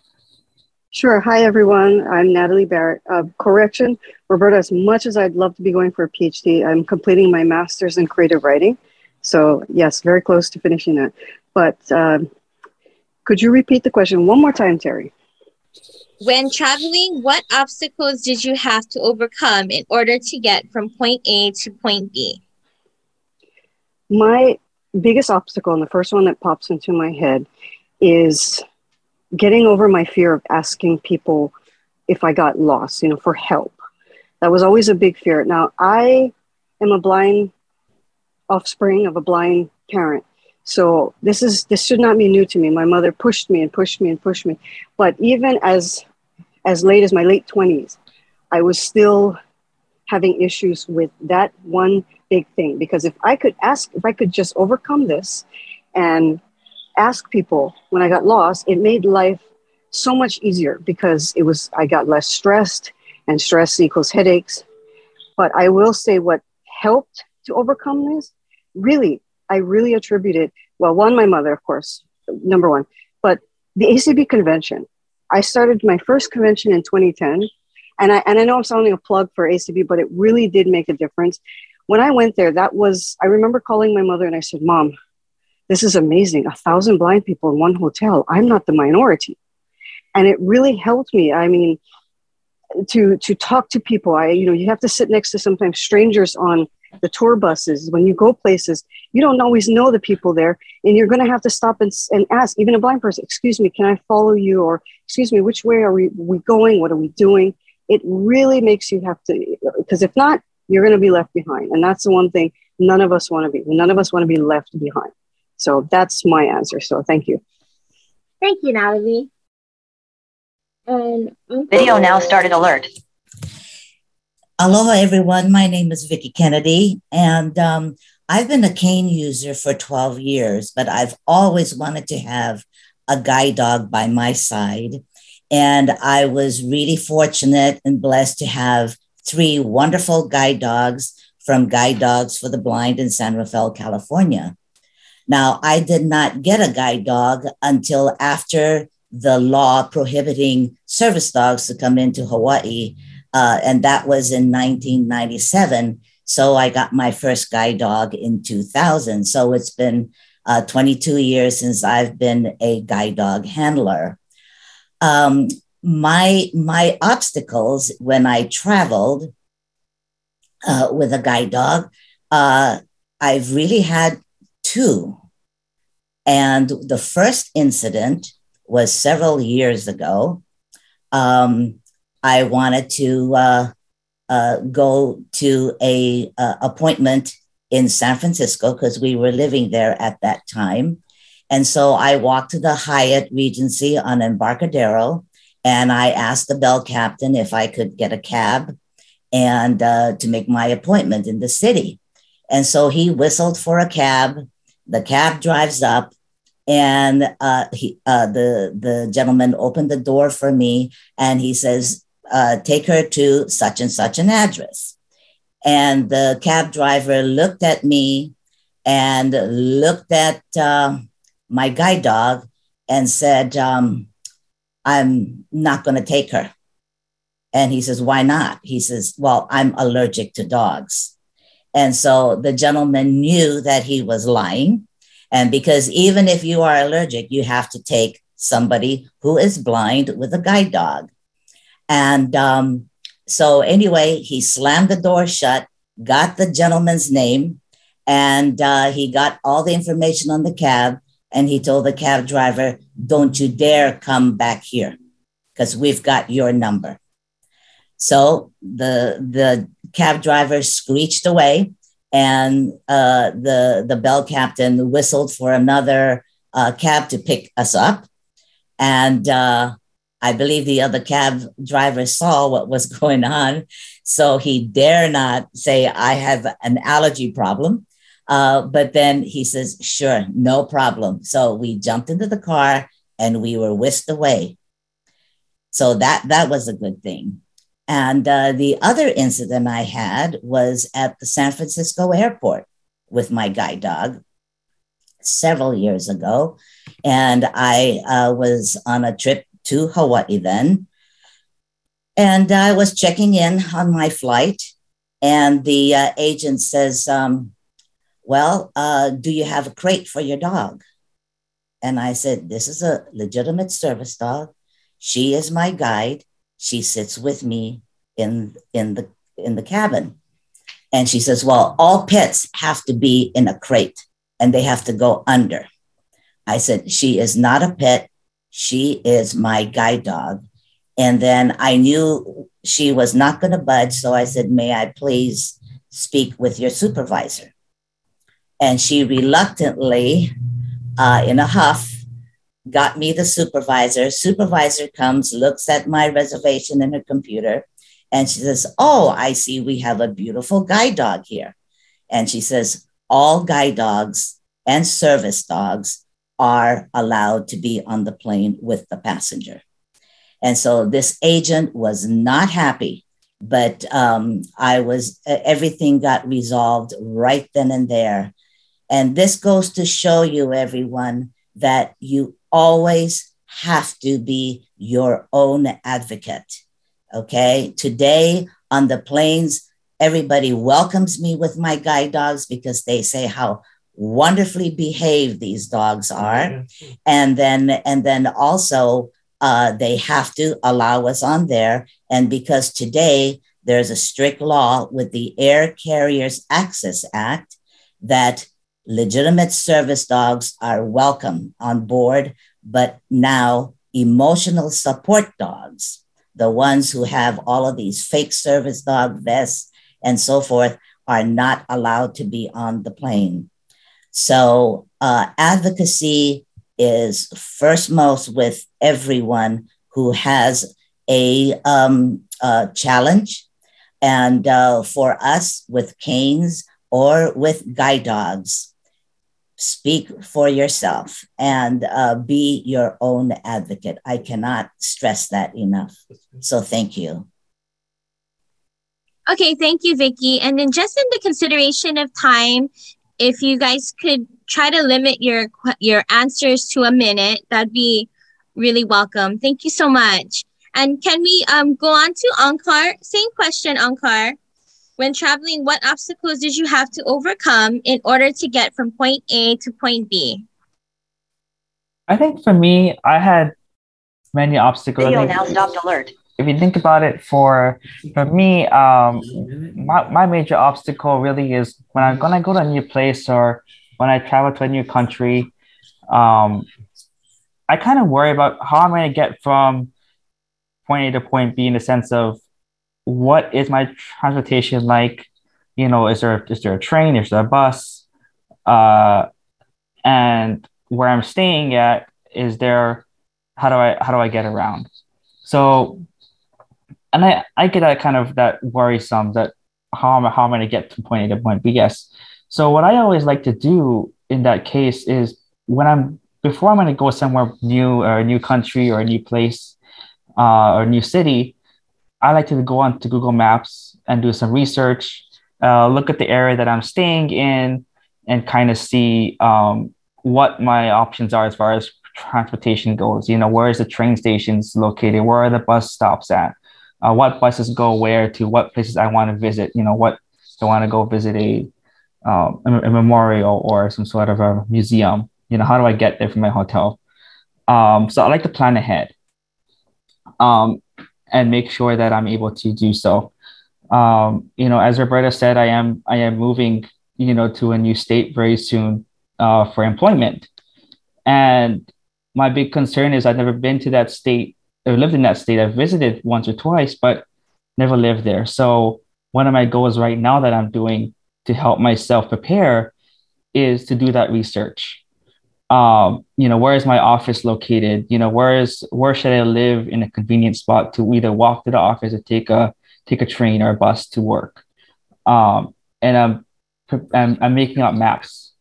Sure. Hi, everyone. I'm Natalie Barrett. Uh, correction, Roberta, as much as I'd love to be going for a PhD, I'm completing my master's in creative writing. So, yes, very close to finishing that. But uh, could you repeat the question one more time, Terry? When traveling, what obstacles did you have to overcome in order to get from point A to point B? My biggest obstacle, and the first one that pops into my head, is getting over my fear of asking people if I got lost, you know, for help. That was always a big fear. Now, I am a blind offspring of a blind parent. So this is this should not be new to me. My mother pushed me and pushed me and pushed me. But even as as late as my late 20s, I was still having issues with that one big thing. Because if I could ask, if I could just overcome this and ask people when I got lost, it made life so much easier because it was, I got less stressed and stress equals headaches. But I will say what helped to overcome this really, I really attribute it. well, one, my mother, of course, number one, but the ACB convention I started my first convention in 2010. And I, and I know I'm sounding a plug for ACB, but it really did make a difference. When I went there, that was, I remember calling my mother and I said, Mom, this is amazing. A thousand blind people in one hotel. I'm not the minority. And it really helped me. I mean, to to talk to people. I, you know, you have to sit next to sometimes strangers on the tour buses. When you go places, you don't always know the people there, and you're going to have to stop and, and ask, even a blind person, "Excuse me, can I follow you?" or "Excuse me, which way are we, we going? What are we doing?" It really makes you have to, because if not, you're going to be left behind, and that's the one thing none of us want to be. None of us want to be left behind. So that's my answer. So thank you. Thank you, Natalie. And video now started alert. Aloha, everyone. My name is Vicki Kennedy, and um, I've been a cane user for 12 years, but I've always wanted to have a guide dog by my side. And I was really fortunate and blessed to have three wonderful guide dogs from Guide Dogs for the Blind in San Rafael, California. Now, I did not get a guide dog until after the law prohibiting service dogs to come into Hawaii, uh, and that was in 1997. So I got my first guide dog in 2000. So it's been uh, 22 years since I've been a guide dog handler. Um, my my obstacles when I traveled uh, with a guide dog, uh, I've really had two. And the first incident was several years ago. Um, I wanted to uh, uh, go to a uh, appointment in San Francisco because we were living there at that time. And so I walked to the Hyatt Regency on Embarcadero and I asked the bell captain if I could get a cab and uh, to make my appointment in the city. And so he whistled for a cab. The cab drives up, and uh, he, uh, the the gentleman opened the door for me, and he says, uh, "Take her to such and such an address." And the cab driver looked at me and looked at uh, my guide dog and said, um, "I'm not going to take her." And he says, Why not? He says, Well, I'm allergic to dogs. And so the gentleman knew that he was lying. And because even if you are allergic, you have to take somebody who is blind with a guide dog. And um, so, anyway, he slammed the door shut, got the gentleman's name, and uh, he got all the information on the cab. And he told the cab driver, Don't you dare come back here because we've got your number. So the the cab driver screeched away, and uh, the the bell captain whistled for another uh, cab to pick us up, and uh, I believe the other cab driver saw what was going on, so he dare not say I have an allergy problem. Uh, but then he says, "Sure, no problem." So we jumped into the car and we were whisked away. So that that was a good thing. And uh, the other incident I had was at the San Francisco airport with my guide dog several years ago. And I uh, was on a trip to Hawaii then. And I was checking in on my flight. And the uh, agent says, um, Well, uh, do you have a crate for your dog? And I said, This is a legitimate service dog. She is my guide she sits with me in in the in the cabin and she says well all pets have to be in a crate and they have to go under i said she is not a pet she is my guide dog and then i knew she was not going to budge so i said may i please speak with your supervisor and she reluctantly uh, in a huff got me the supervisor. Supervisor comes, looks at my reservation in her computer, and she says, Oh, I see we have a beautiful guide dog here. And she says, All guide dogs and service dogs are allowed to be on the plane with the passenger. And so this agent was not happy, but um, I was, everything got resolved right then and there. And this goes to show you, everyone, that you always have to be your own advocate. Okay. Today on the planes, everybody welcomes me with my guide dogs because they say how wonderfully behaved these dogs are. And then and then also uh, they have to allow us on there. And because today there's a strict law with the air carriers access act that legitimate service dogs are welcome on board but now emotional support dogs the ones who have all of these fake service dog vests and so forth are not allowed to be on the plane so uh, advocacy is first most with everyone who has a um, uh, challenge. And uh, for us with canes or with guide dogs, speak for yourself and uh, be your own advocate. I cannot stress that enough. So thank you. Okay, thank you, Vicki. And then just in the consideration of time, if you guys could try to limit your your answers to a minute, that'd be really welcome. Thank you so much. And can we um go on to Ankar? Same question, Ankar. When traveling, what obstacles did you have to overcome in order to get from point A to point B? I think for me, I had many obstacles. Video now stopped alert if you think about it, for for me, um, my, my major obstacle really is when I'm gonna go to a new place or when I travel to a new country. Um, I kind of worry about how I'm gonna get from point A to point B in the sense of what is my transportation like? You know, is there is there a train? Is there a bus? Uh, and where I'm staying at, is there? How do I how do I get around? So and I, I get that kind of that worrisome that how am, how am I going to get from point A to point B? Yes. So what I always like to do in that case is when I'm before I'm going to go somewhere new or a new country or a new place uh, or a new city, I like to go on to Google Maps and do some research, uh, look at the area that I'm staying in, and kind of see um, what my options are as far as transportation goes. You know, where is the train stations located? Where are the bus stops at? Uh, what buses go where to what places I want to visit. You know, what I want to go visit a, um, a, memorial or some sort of a museum. You know, how do I get there from my hotel? Um, so I like to plan ahead um, and make sure that I'm able to do so. Um, you know, as Roberta said, I am I am moving, you know, to a new state very soon uh, for employment, and my big concern is I've never been to that state I've lived in that state. I've visited once or twice, but never lived there. So one of my goals right now that I'm doing to help myself prepare is to do that research. Um, you know, where is my office located? You know, where is where should I live in a convenient spot to either walk to the office or take a take a train or a bus to work? Um, and I'm, I'm I'm making up maps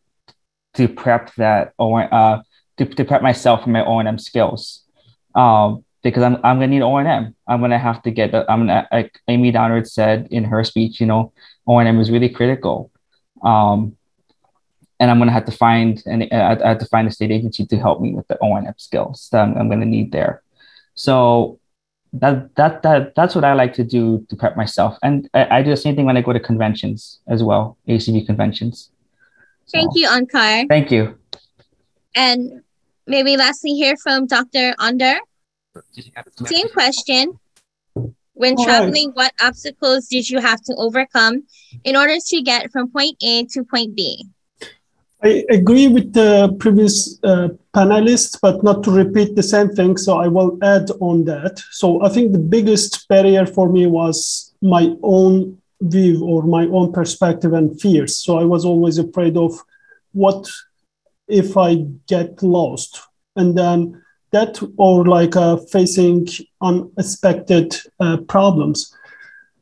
to prep that or uh, to, to prep myself for my O and M skills. Um, because I'm, I'm gonna need O&M. I'm gonna have to get. I'm gonna like Amy Downard said in her speech, you know, O&M is really critical. Um, and I'm gonna have to find and I, I have to find a state agency to help me with the O&M skills that I'm, I'm gonna need there. So that that that that's what I like to do to prep myself. And I, I do the same thing when I go to conventions as well, ACB conventions. So, Thank you, Ankar. Thank you. And maybe lastly hear from Dr. Onder. Same question. When All traveling, right. what obstacles did you have to overcome in order to get from point A to point B? I agree with the previous uh, panelists, but not to repeat the same thing. So I will add on that. So I think the biggest barrier for me was my own view or my own perspective and fears. So I was always afraid of what if I get lost? And then that or like uh, facing unexpected uh, problems.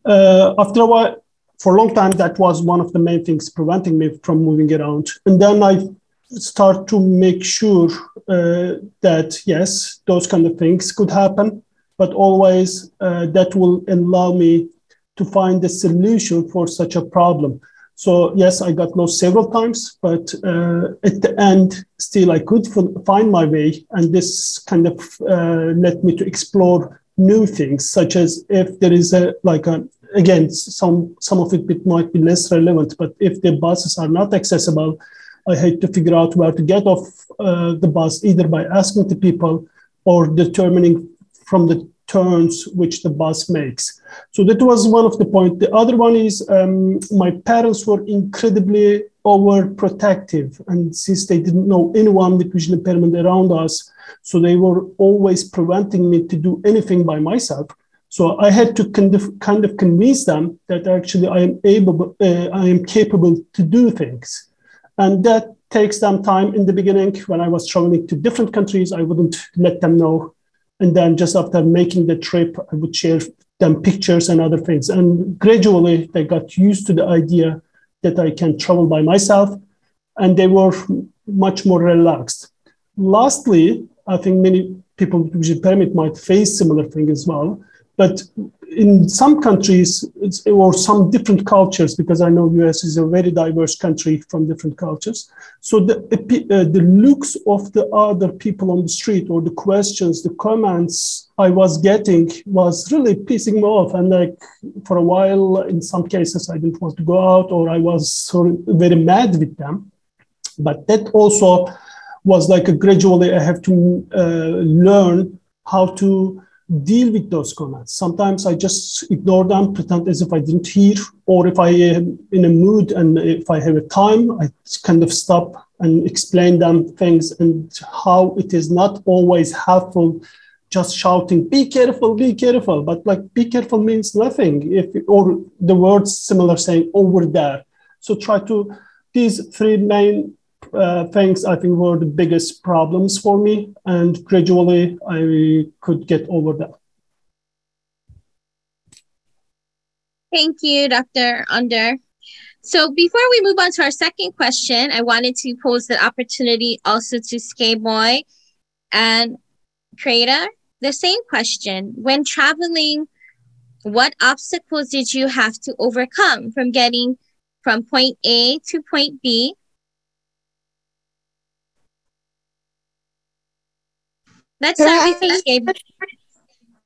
Uh, after a while, for a long time, that was one of the main things preventing me from moving around. And then I start to make sure uh, that yes, those kind of things could happen, but always uh, that will allow me to find a solution for such a problem. So yes, I got lost several times, but uh, at the end, still I could find my way, and this kind of uh, led me to explore new things, such as if there is a like a again some some of it might be less relevant, but if the buses are not accessible, I had to figure out where to get off uh, the bus, either by asking the people or determining from the turns which the bus makes. So that was one of the points. The other one is um, my parents were incredibly overprotective, and since they didn't know anyone with vision impairment around us, so they were always preventing me to do anything by myself. So I had to kind of, kind of convince them that actually I am able, uh, I am capable to do things, and that takes them time in the beginning. When I was traveling to different countries, I wouldn't let them know and then just after making the trip, I would share them pictures and other things. And gradually, they got used to the idea that I can travel by myself, and they were much more relaxed. Lastly, I think many people with impairment might face similar thing as well. But in some countries or some different cultures, because I know US is a very diverse country from different cultures. So the, uh, the looks of the other people on the street or the questions, the comments I was getting was really pissing me off. And like for a while, in some cases, I didn't want to go out or I was sort of very mad with them. But that also was like a gradually I have to uh, learn how to deal with those comments. Sometimes I just ignore them, pretend as if I didn't hear, or if I am in a mood and if I have a time, I kind of stop and explain them things. And how it is not always helpful just shouting be careful be careful. But like be careful means nothing. If or the words similar saying over there. So try to these three main uh, things I think were the biggest problems for me, and gradually I could get over them. Thank you, Dr. Onder. So before we move on to our second question, I wanted to pose the opportunity also to Skaboy and Creator. The same question. When traveling, what obstacles did you have to overcome from getting from point A to point B Let's start with Gabe.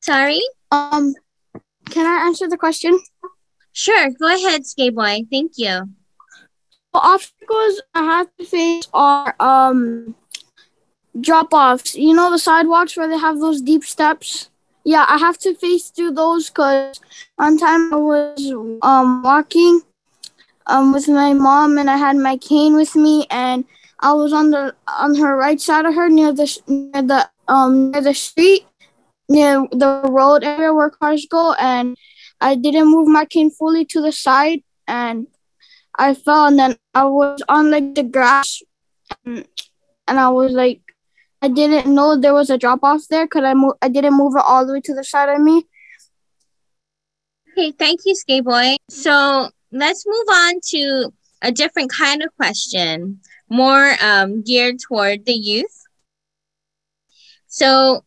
Sorry? Um, can I answer the question? Sure, go ahead, Boy. Thank you. The obstacles I have to face are um drop offs. You know the sidewalks where they have those deep steps? Yeah, I have to face through those because one time I was um walking um with my mom and I had my cane with me and I was on the on her right side of her near the near the um near the street near the road area where cars go and I didn't move my cane fully to the side and I fell and then I was on like the grass and, and I was like I didn't know there was a drop off there because I mo- I didn't move it all the way to the side of me. Okay, thank you, Skaboy. So let's move on to a different kind of question, more um, geared toward the youth. So,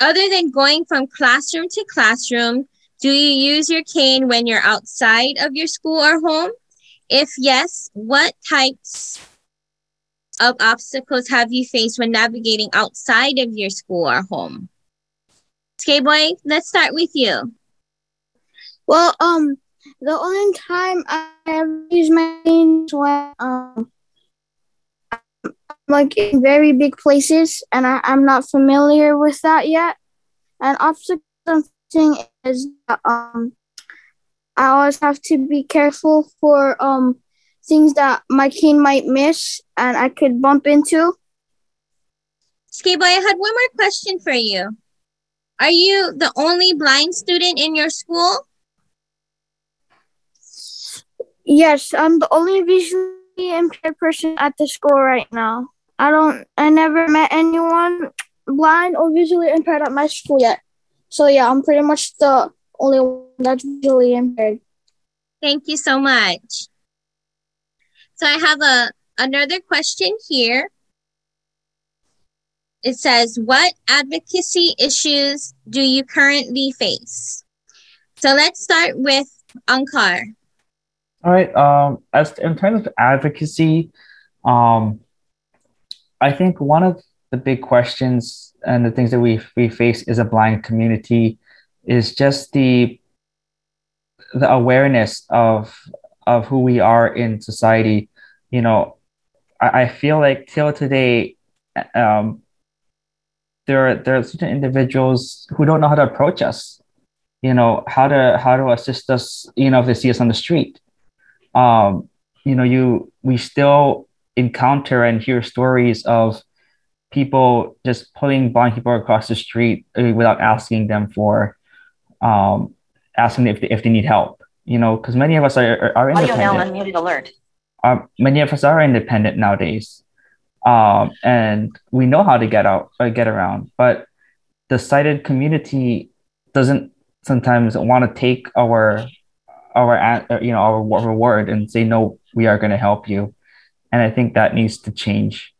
other than going from classroom to classroom, do you use your cane when you're outside of your school or home? If yes, what types of obstacles have you faced when navigating outside of your school or home? Skaboy, let's start with you. Well, um, the only time I ever use my cane is when um like in very big places, and I, I'm not familiar with that yet. And obstacle thing is that, um, I always have to be careful for um things that my cane might miss and I could bump into. Skaboy, I had one more question for you. Are you the only blind student in your school? Yes, I'm the only visually impaired person at the school right now. I don't. I never met anyone blind or visually impaired at my school yet. So yeah, I'm pretty much the only one that's visually impaired. Thank you so much. So I have a another question here. It says, "What advocacy issues do you currently face?" So let's start with Ankar. All right. Um, as in terms of advocacy, um, I think one of the big questions and the things that we we face as a blind community is just the the awareness of of who we are in society. You know, I, I feel like till today, um, there there are certain individuals who don't know how to approach us. You know how to how to assist us. You know if they see us on the street. Um, you know you we still encounter and hear stories of people just pulling blind people across the street uh, without asking them for um, asking if they, if they need help you know because many of us are, are independent. Audio now alert. Uh, many of us are independent nowadays um, and we know how to get out uh, get around but the sighted community doesn't sometimes want to take our our uh, you know our reward and say no we are going to help you and i think that needs to change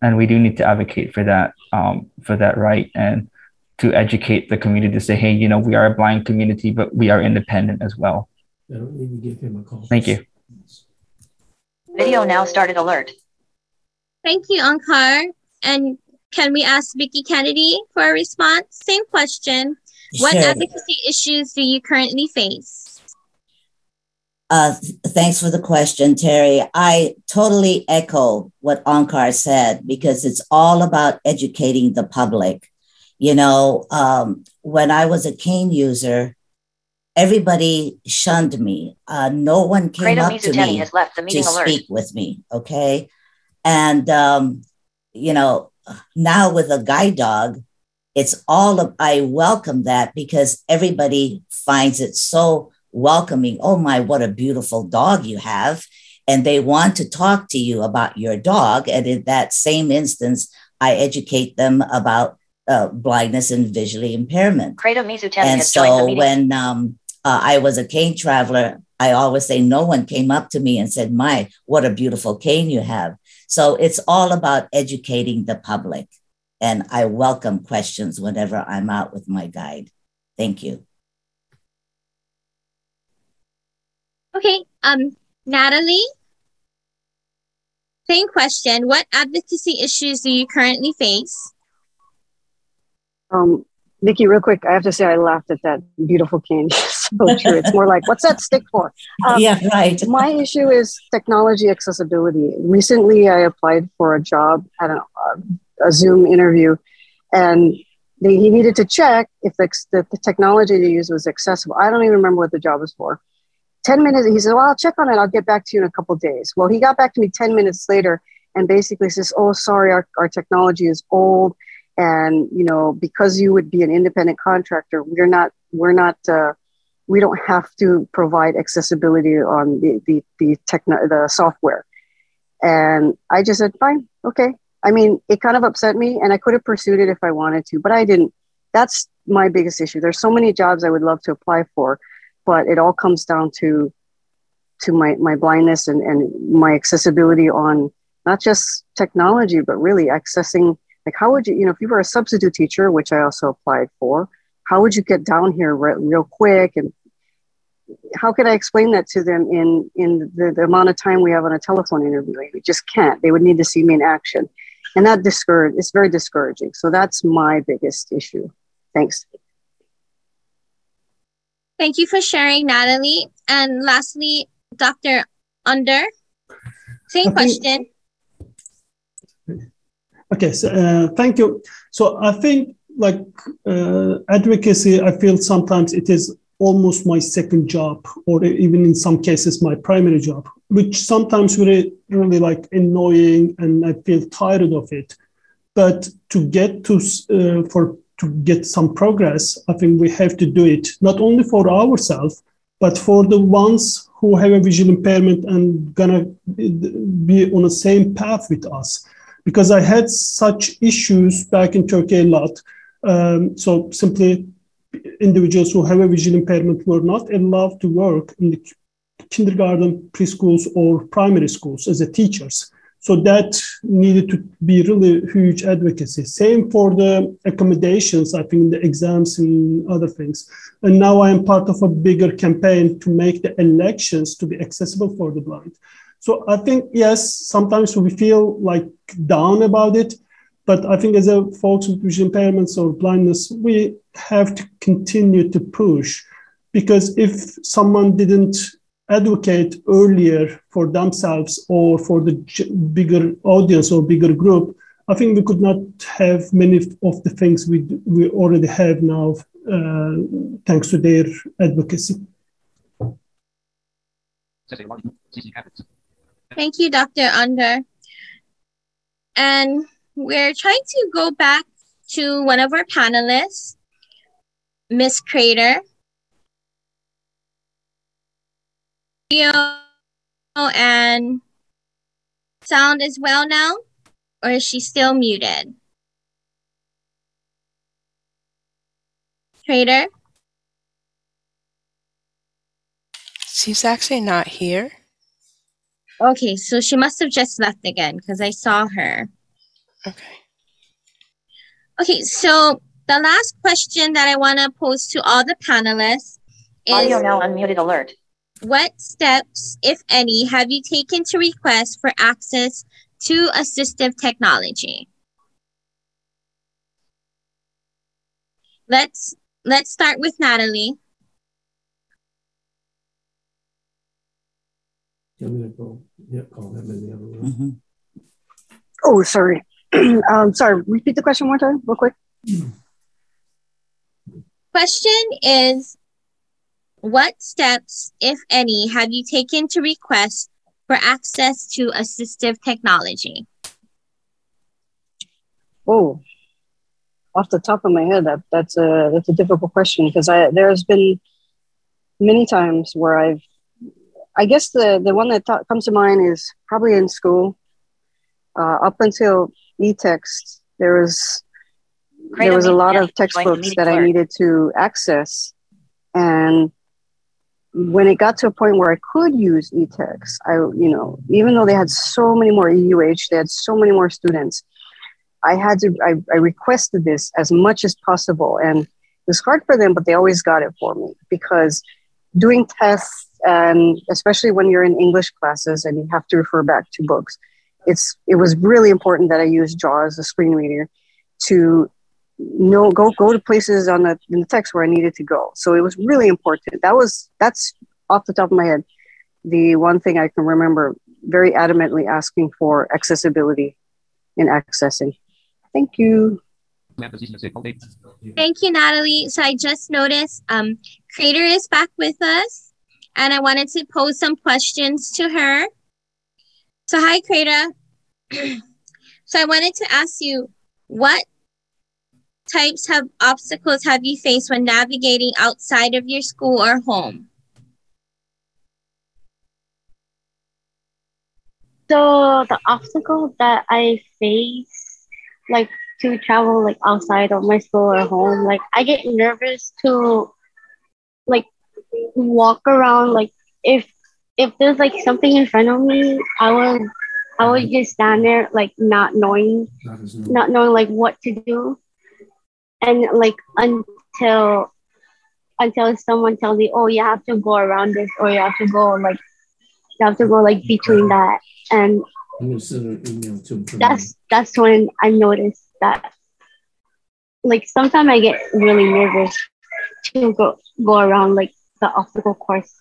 and we do need to advocate for that um, for that right and to educate the community to say hey you know we are a blind community but we are independent as well I don't need to give him a call. Thank you. Video now started alert. Thank you, Ankar. And can we ask Vicki Kennedy for a response? Same question. What sure. advocacy issues do you currently face? Uh, thanks for the question, Terry. I totally echo what Ankar said because it's all about educating the public. You know, um, when I was a cane user, everybody shunned me. Uh, no one came up to me has left the meeting to alert. speak with me. Okay, and um, you know now with a guide dog, it's all of, I welcome that because everybody finds it so welcoming. Oh my, what a beautiful dog you have. And they want to talk to you about your dog. And in that same instance, I educate them about uh, blindness and visually impairment. and so when um, uh, I was a cane traveler, I always say no one came up to me and said, My, what a beautiful cane you have. So it's all about educating the public. And I welcome questions whenever I'm out with my guide. Thank you. Okay, um, Natalie, same question. What advocacy issues do you currently face? Um, Nikki, real quick, I have to say I laughed at that beautiful cane. so true. It's more like, what's that stick for? Um, yeah, right. my issue is technology accessibility. Recently, I applied for a job at a, a Zoom interview, and they, he needed to check if the, the, the technology they used was accessible. I don't even remember what the job was for. 10 minutes, he said, Well, I'll check on it. I'll get back to you in a couple days. Well, he got back to me 10 minutes later and basically says, Oh, sorry, our, our technology is old and you know because you would be an independent contractor we're not we're not uh, we don't have to provide accessibility on the the the, techno- the software and i just said fine okay i mean it kind of upset me and i could have pursued it if i wanted to but i didn't that's my biggest issue there's so many jobs i would love to apply for but it all comes down to to my my blindness and and my accessibility on not just technology but really accessing like, how would you, you know, if you were a substitute teacher, which I also applied for, how would you get down here re- real quick? And how could I explain that to them in, in the, the amount of time we have on a telephone interview? We just can't. They would need to see me in action. And that discourage, it's very discouraging. So that's my biggest issue. Thanks. Thank you for sharing, Natalie. And lastly, Dr. Onder, same question. Okay, so uh, thank you. So I think like uh, advocacy, I feel sometimes it is almost my second job, or even in some cases my primary job, which sometimes really really like annoying, and I feel tired of it. But to get to uh, for to get some progress, I think we have to do it not only for ourselves, but for the ones who have a visual impairment and gonna be on the same path with us because I had such issues back in Turkey a lot. Um, so simply individuals who have a visual impairment were not allowed to work in the kindergarten, preschools, or primary schools as a teachers. So that needed to be really huge advocacy. Same for the accommodations, I think, the exams and other things. And now I am part of a bigger campaign to make the elections to be accessible for the blind. So I think yes, sometimes we feel like down about it, but I think as a folks with vision impairments or blindness, we have to continue to push because if someone didn't advocate earlier for themselves or for the bigger audience or bigger group, I think we could not have many of the things we, we already have now, uh, thanks to their advocacy. Thank you, Dr. Onder. And we're trying to go back to one of our panelists, Miss Crater. And sound as well now, or is she still muted? Trader? She's actually not here. Okay, so she must have just left again because I saw her. Okay. Okay, so the last question that I want to pose to all the panelists is Audio now unmuted alert. What steps, if any, have you taken to request for access to assistive technology? Let's let's start with Natalie. Mm-hmm. Oh, sorry. um, sorry. Repeat the question one time, real quick. Question is What steps, if any, have you taken to request for access to assistive technology? Oh, off the top of my head, that that's a that's a difficult question because I there's been many times where I've I guess the the one that th- comes to mind is probably in school. Uh, up until e-text, there was Great there was a lot of textbooks that I needed to access, and when it got to a point where I could use e-text, I you know even though they had so many more EUH, they had so many more students. I had to I, I requested this as much as possible, and it was hard for them, but they always got it for me because doing tests and especially when you're in English classes and you have to refer back to books, it's it was really important that I use JAWS, the screen reader, to know go go to places on the in the text where I needed to go. So it was really important. That was that's off the top of my head the one thing I can remember very adamantly asking for accessibility in accessing. Thank you. Thank you, Natalie. So I just noticed um Crater is back with us, and I wanted to pose some questions to her. So hi, Crater. so I wanted to ask you, what types of obstacles have you faced when navigating outside of your school or home? So the obstacle that I face, like to travel like outside of my school or home, like I get nervous to like walk around. Like if if there's like something in front of me, I would I would mm-hmm. just stand there like not knowing not knowing like what to do, and like until until someone tells me, oh, you have to go around this, or you have to go like you have to go like between that and that's that's when I noticed that like sometimes I get really nervous to go go around like the obstacle course.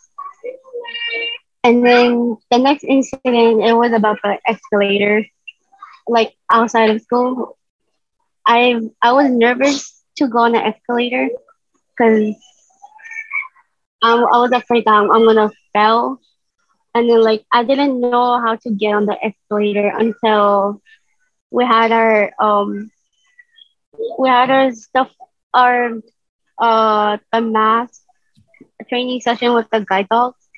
And then the next incident it was about the escalator, like outside of school. I I was nervous to go on the escalator because um, I was afraid that I'm, I'm gonna fail. And then like I didn't know how to get on the escalator until we had our um we had our stuff our uh the math training session with the guide dogs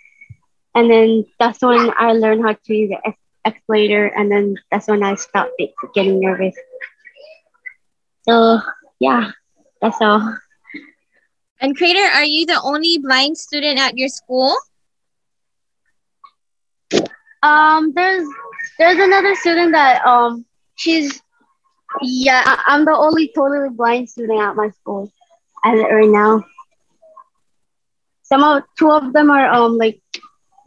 and then that's when I learned how to use the escalator. And then that's when I stopped getting nervous so yeah that's all And Crater, are you the only blind student at your school? Um, there's there's another student that um she's yeah I, I'm the only totally blind student at my school as it right now. Some of two of them are um like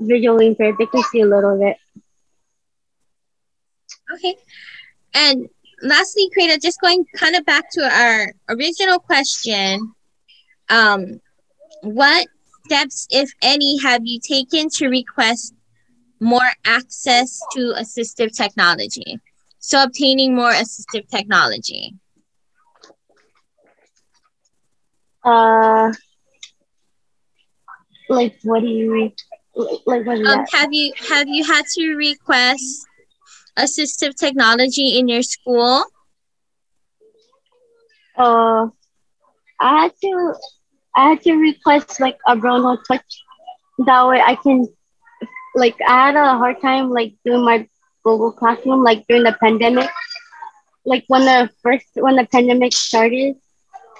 visually impaired. They can see a little bit. Okay. And lastly, Crater, just going kind of back to our original question. Um, what steps, if any, have you taken to request more access to assistive technology? So obtaining more assistive technology. Uh, like what do you like? What Um, have you have you had to request assistive technology in your school? Uh, I had to, I had to request like a BrailleNote Touch. That way I can, like, I had a hard time like doing my Google Classroom like during the pandemic. Like when the first when the pandemic started,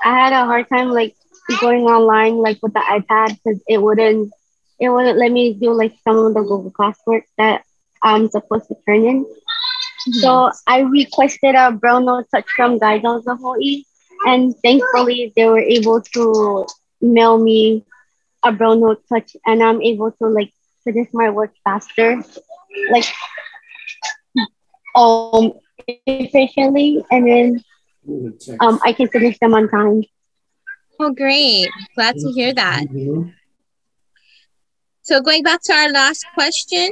I had a hard time like going online like with the iPad because it wouldn't, it wouldn't let me do like some of the Google classwork that I'm supposed to turn in. So I requested a BrailleNote Touch from Guidance Hawaii, and thankfully they were able to mail me a BrailleNote Touch, and I'm able to like finish my work faster, like um efficiently, and then um I can finish them on time. Oh, great! Glad to hear that. So going back to our last question.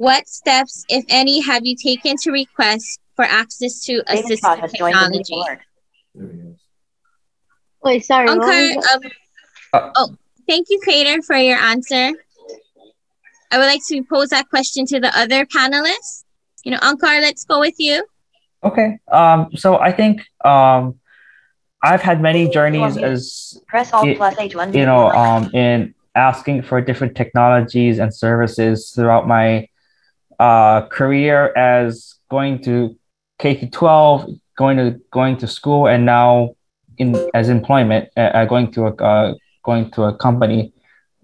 What steps, if any, have you taken to request for access to David Scott assistive has joined the meeting technology? Wait, sorry. what was Ankar, um, oh, thank you, Crater, for your answer. I would like to pose that question to the other panelists. You know, Ankar, let's go with you. Okay. Um, so I think um, I've had many journeys as Press Alt y- plus H one. you know um, in asking for different technologies and services throughout my uh, career as going to K to twelve, going to going to school, and now in as employment, uh, uh, going to a uh, going to a company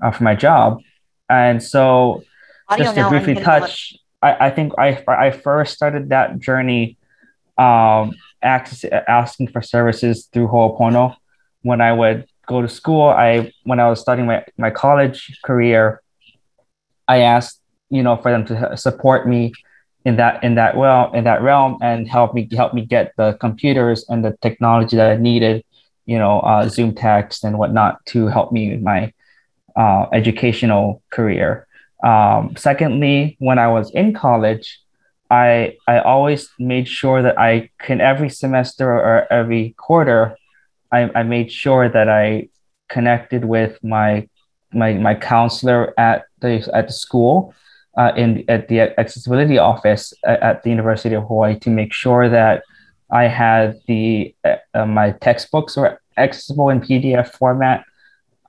uh, for my job, and so Audio just to briefly touch, I, I think I I first started that journey um, access, asking for services through Ho'opono. When I would go to school, I when I was starting my, my college career, I asked you know for them to support me in that in that well in that realm and help me help me get the computers and the technology that I needed, you know, uh, Zoom text and whatnot to help me in my uh, educational career. Um, secondly, when I was in college, I I always made sure that I can every semester or every quarter, I, I made sure that I connected with my my my counselor at the at the school, uh, in at the accessibility office at, at the University of Hawaii to make sure that I had the uh, uh, my textbooks were accessible in PDF format,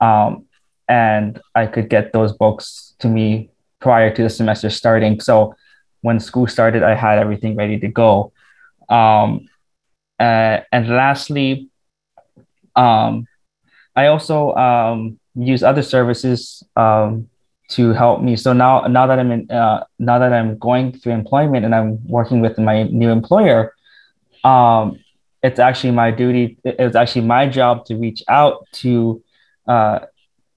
um, and I could get those books to me prior to the semester starting. So when school started, I had everything ready to go. Um, uh, and lastly, um, I also um, use other services um, to help me. So now, now that I'm in, uh, now that I'm going through employment and I'm working with my new employer, um, it's actually my duty. It's actually my job to reach out to, uh,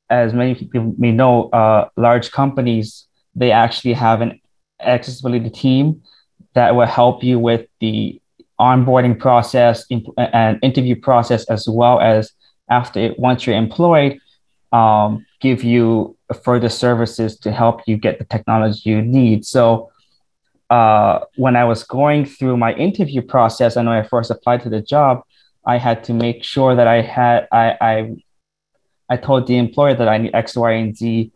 as many people may know, uh, large companies. They actually have an accessibility team that will help you with the onboarding process and interview process as well as after it, once you're employed um, give you further services to help you get the technology you need so uh, when i was going through my interview process and when i first applied to the job i had to make sure that i had i i, I told the employer that i need x y and z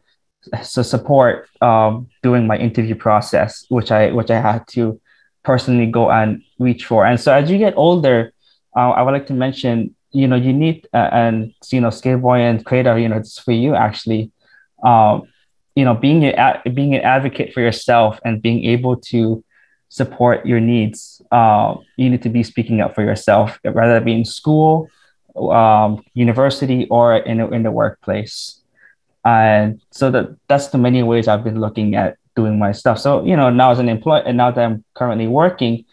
so support um, doing my interview process, which I which I had to personally go and reach for. And so as you get older, uh, I would like to mention, you know, you need uh, and you know, Skateboy and Creator, you know, it's for you actually. Um, you know, being a, being an advocate for yourself and being able to support your needs. Uh, you need to be speaking up for yourself, whether it be in school, um, university, or in in the workplace and so that that's the many ways I've been looking at doing my stuff. So you know now as an employee and now that I'm currently working,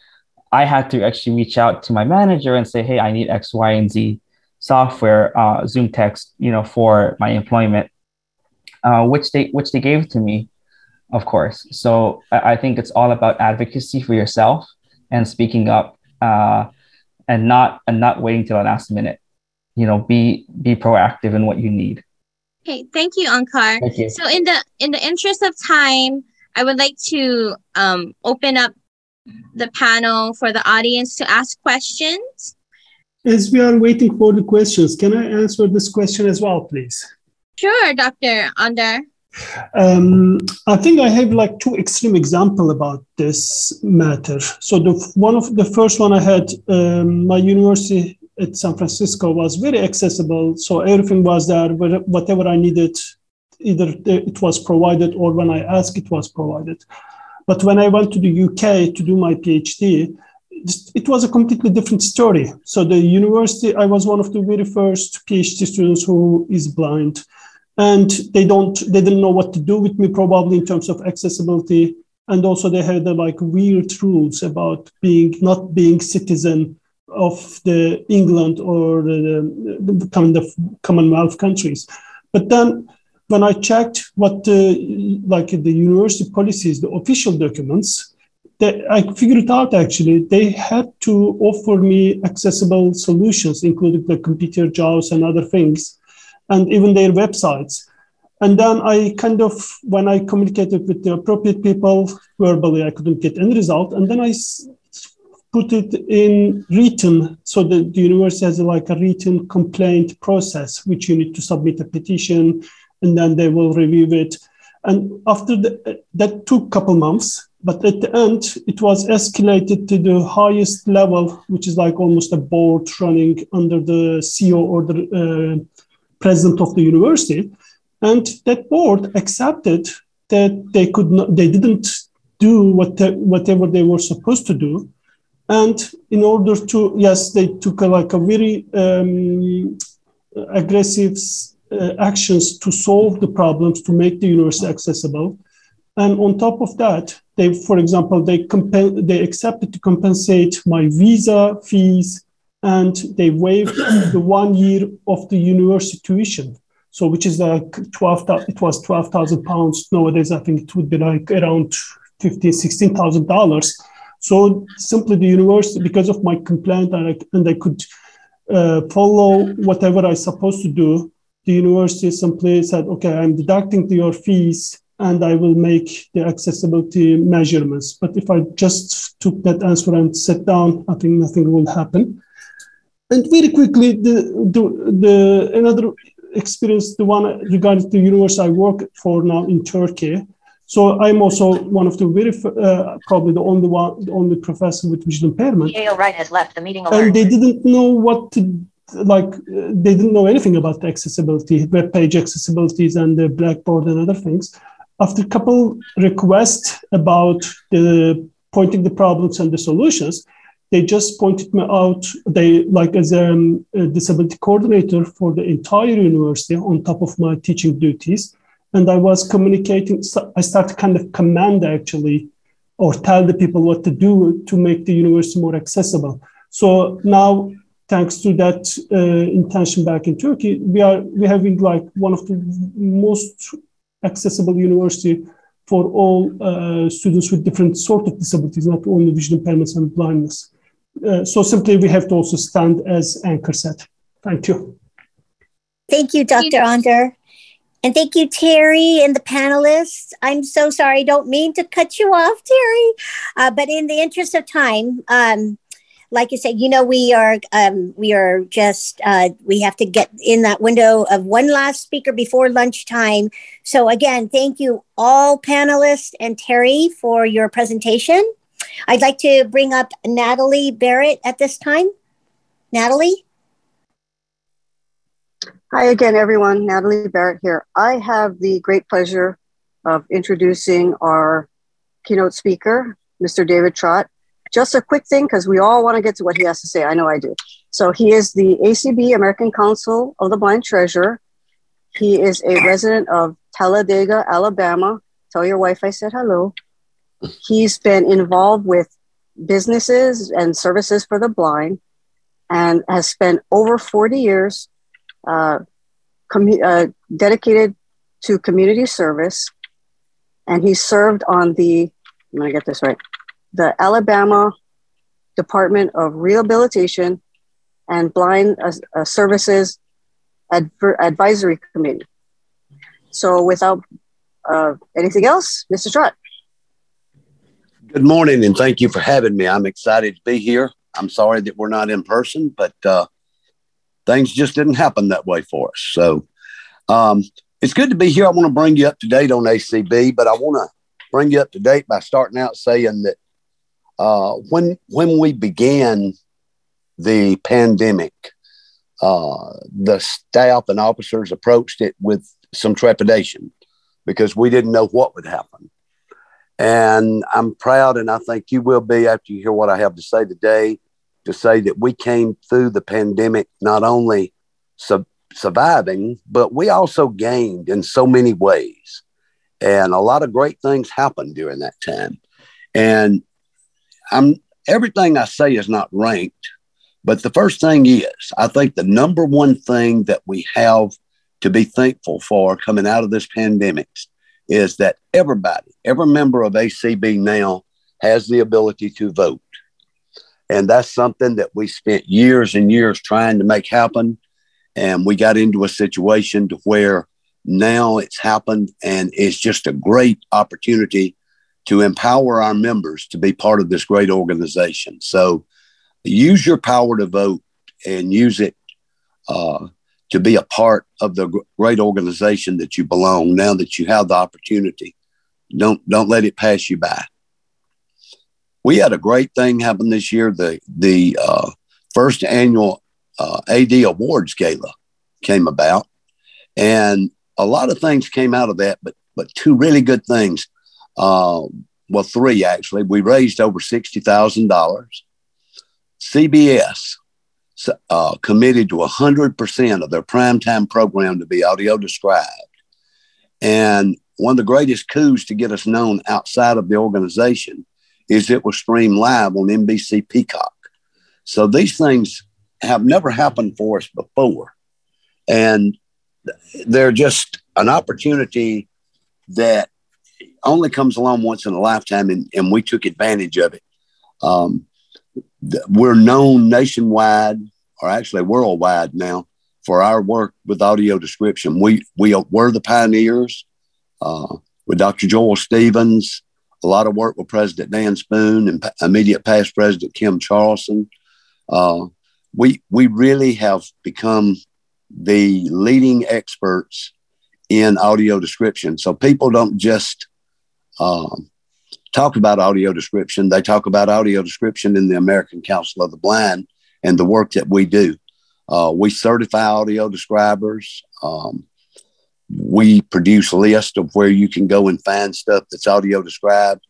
I had to actually reach out to my manager and say, hey, I need X, Y, and Z software, uh, Zoom text, you know, for my employment, uh, which they which they gave to me, of course. So I, I think it's all about advocacy for yourself and speaking up, uh, and not and not waiting till the last minute. you know, be be proactive in what you need. Okay, thank you, Ankar. Thank you. So in the in the interest of time, I would like to um, open up the panel for the audience to ask questions. As we are waiting for the questions, can I answer this question as well, please? Sure, Dr. Onder. Um, I think I have like two extreme example about this matter. So the one of the first one I had, um, my university at San Francisco was very accessible. So everything was there, whatever I needed, either it was provided or when I asked, it was provided. But when I went to the UK to do my PhD, it was a completely different story. So the university, I was one of the very first PhD students who is blind, and they don't, they didn't know what to do with me probably in terms of accessibility, and also they had the, like weird rules about being not being citizen of the England or the, the, the kind of Commonwealth countries. But then when I checked what the, like the university policies, the official documents, I figured it out actually they had to offer me accessible solutions, including the computer JAWS and other things, and even their websites. And then I kind of, when I communicated with the appropriate people verbally, I couldn't get any result. And then I put it in written so that the university has like a written complaint process which you need to submit a petition and then they will review it. And after the, that took couple months but at the end it was escalated to the highest level which is like almost a board running under the ceo or the uh, president of the university. And that board accepted that they could not they didn't do what whatever they were supposed to do. And in order to, yes, they took a, like a very um, aggressive actions to solve the problems to make the university accessible. And on top of that, they, for example, they comp- they accepted to compensate my visa fees, and they waived the one year of the university tuition. So, which is like twelve. It was twelve thousand pounds nowadays. I think it would be like around fifteen, sixteen thousand dollars so simply the university, because of my complaint and I, and I could uh, follow whatever I supposed to do, the university simply said, okay, I'm deducting your fees and I will make the accessibility measurements. But if I just took that answer and sat down, I think nothing will happen. And very quickly, the, the, the another experience, the one regarding the university I work for now in Turkey, so I'm also one of the very, uh, probably the only one, the only professor with vision impairment. Yale Wright has left the meeting alert. And they didn't know what to, like, they didn't know anything about the accessibility, web page accessibilities and the Blackboard and other things. After a couple requests about the pointing the problems and the solutions, they just pointed me out. They like as um, a disability coordinator for the entire university on top of my teaching duties and I was communicating. So I started kind of command actually, or tell the people what to do to make the university more accessible. So now, thanks to that uh, intention back in Turkey, we are we having like one of the most accessible university for all uh, students with different sort of disabilities, not only vision impairments and blindness. Uh, so simply, we have to also stand as anchor set. Thank you. Thank you, Dr. Onder. And thank you, Terry, and the panelists. I'm so sorry, I don't mean to cut you off, Terry. Uh, but in the interest of time, um, like you said, you know, we are um, we are just uh, we have to get in that window of one last speaker before lunchtime. So again, thank you all panelists and Terry for your presentation. I'd like to bring up Natalie Barrett at this time. Natalie. Hi again, everyone. Natalie Barrett here. I have the great pleasure of introducing our keynote speaker, Mr. David Trott. Just a quick thing, because we all want to get to what he has to say. I know I do. So he is the ACB, American Council of the Blind Treasurer. He is a resident of Talladega, Alabama. Tell your wife I said hello. He's been involved with businesses and services for the blind and has spent over 40 years uh, uh, dedicated to community service, and he served on the, I'm going to get this right, the Alabama Department of Rehabilitation and Blind uh, uh, Services Adver- Advisory Committee. So without uh, anything else, Mr. Trott. Good morning, and thank you for having me. I'm excited to be here. I'm sorry that we're not in person, but uh, things just didn't happen that way for us. So um, it's good to be here. I want to bring you up to date on ACB, but I want to bring you up to date by starting out saying that uh, when when we began the pandemic, uh, the staff and officers approached it with some trepidation because we didn't know what would happen. And I'm proud, and I think you will be after you hear what I have to say today, to say that we came through the pandemic not only sub- surviving, but we also gained in so many ways. And a lot of great things happened during that time. And I'm everything I say is not ranked, but the first thing is I think the number one thing that we have to be thankful for coming out of this pandemic is that everybody, every member of ACB now has the ability to vote. And that's something that we spent years and years trying to make happen. And we got into a situation to where now it's happened and it's just a great opportunity to empower our members to be part of this great organization. So use your power to vote and use it uh, to be a part of the great organization that you belong now that you have the opportunity. Don't don't let it pass you by. We had a great thing happen this year. The the uh, first annual uh, AD Awards Gala came about, and a lot of things came out of that. But but two really good things. Uh, well, three actually. We raised over sixty thousand dollars. CBS uh, committed to 100% of their primetime program to be audio described. And one of the greatest coups to get us known outside of the organization is it was streamed live on NBC Peacock. So these things have never happened for us before. And they're just an opportunity that only comes along once in a lifetime, and, and we took advantage of it. Um, we're known nationwide or actually worldwide now for our work with audio description. We we were the pioneers uh, with Dr. Joel Stevens, a lot of work with President Dan Spoone and immediate past President Kim Charlson. Uh, we we really have become the leading experts in audio description. So people don't just um, talk about audio description; they talk about audio description in the American Council of the Blind and the work that we do. Uh, we certify audio describers. Um, we produce lists of where you can go and find stuff that's audio described.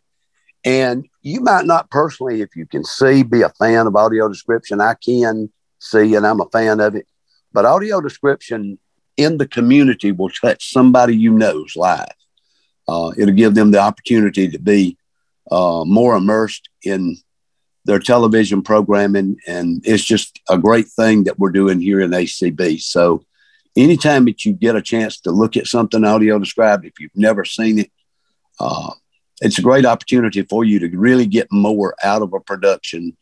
And you might not personally, if you can see, be a fan of audio description. I can see, and I'm a fan of it. But audio description in the community will touch somebody you know's life. Uh, it'll give them the opportunity to be uh, more immersed in their television programming. And it's just a great thing that we're doing here in ACB. So anytime that you get a chance to look at something audio described, if you've never seen it, uh, it's a great opportunity for you to really get more out of a production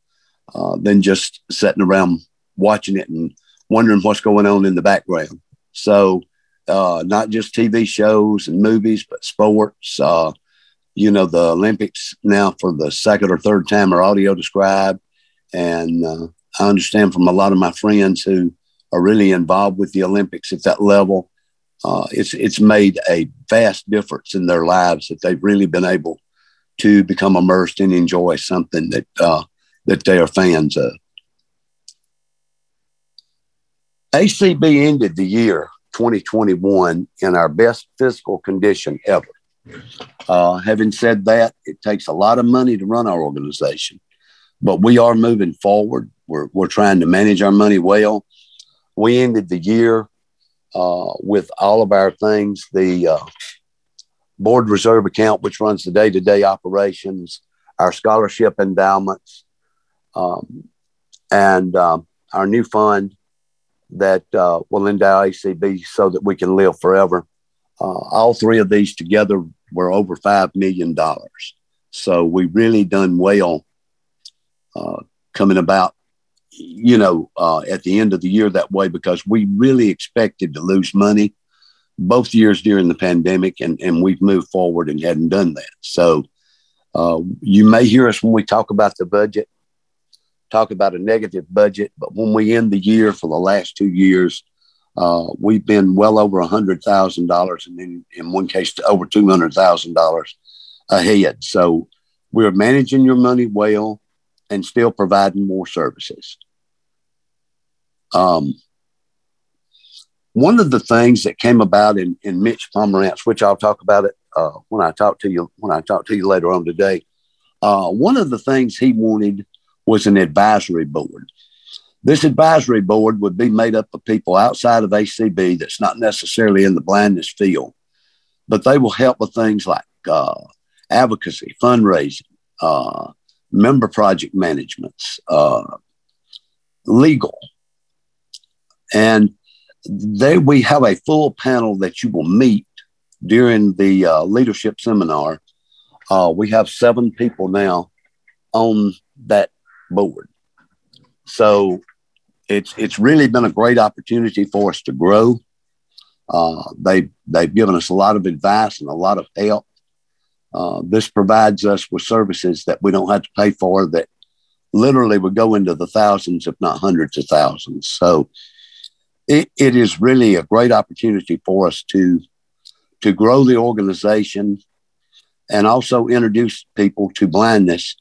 uh, than just sitting around watching it and wondering what's going on in the background. So, uh, not just TV shows and movies, but sports, uh, you know, the Olympics now for the second or third time are audio described. And uh, I understand from a lot of my friends who are really involved with the Olympics at that level, uh, it's, it's made a vast difference in their lives that they've really been able to become immersed and enjoy something that, uh, that they are fans of. ACB ended the year 2021 in our best physical condition ever. Uh, having said that, it takes a lot of money to run our organization, but we are moving forward. We're, we're trying to manage our money well. We ended the year uh, with all of our things the uh, board reserve account, which runs the day to day operations, our scholarship endowments, um, and um, our new fund that uh, will endow ACB so that we can live forever. Uh, all three of these together were over $5 million. So we really done well uh, coming about you know, uh, at the end of the year that way because we really expected to lose money both years during the pandemic, and, and we've moved forward and hadn't done that. So uh, you may hear us when we talk about the budget, talk about a negative budget, but when we end the year for the last two years, uh, we've been well over a hundred thousand dollars, and in, in one case, over two hundred thousand dollars ahead. So we're managing your money well and still providing more services. Um, one of the things that came about in, in Mitch Pomerantz, which I'll talk about it uh, when I talk to you when I talk to you later on today. Uh, one of the things he wanted was an advisory board. This advisory board would be made up of people outside of ACB that's not necessarily in the blindness field, but they will help with things like uh, advocacy, fundraising, uh, member project managements, uh, legal. And they, we have a full panel that you will meet during the uh, leadership seminar. Uh, we have seven people now on that board. So it's it's really been a great opportunity for us to grow. Uh, they they've given us a lot of advice and a lot of help. Uh, this provides us with services that we don't have to pay for that literally would go into the thousands, if not hundreds of thousands. So it, it is really a great opportunity for us to to grow the organization and also introduce people to blindness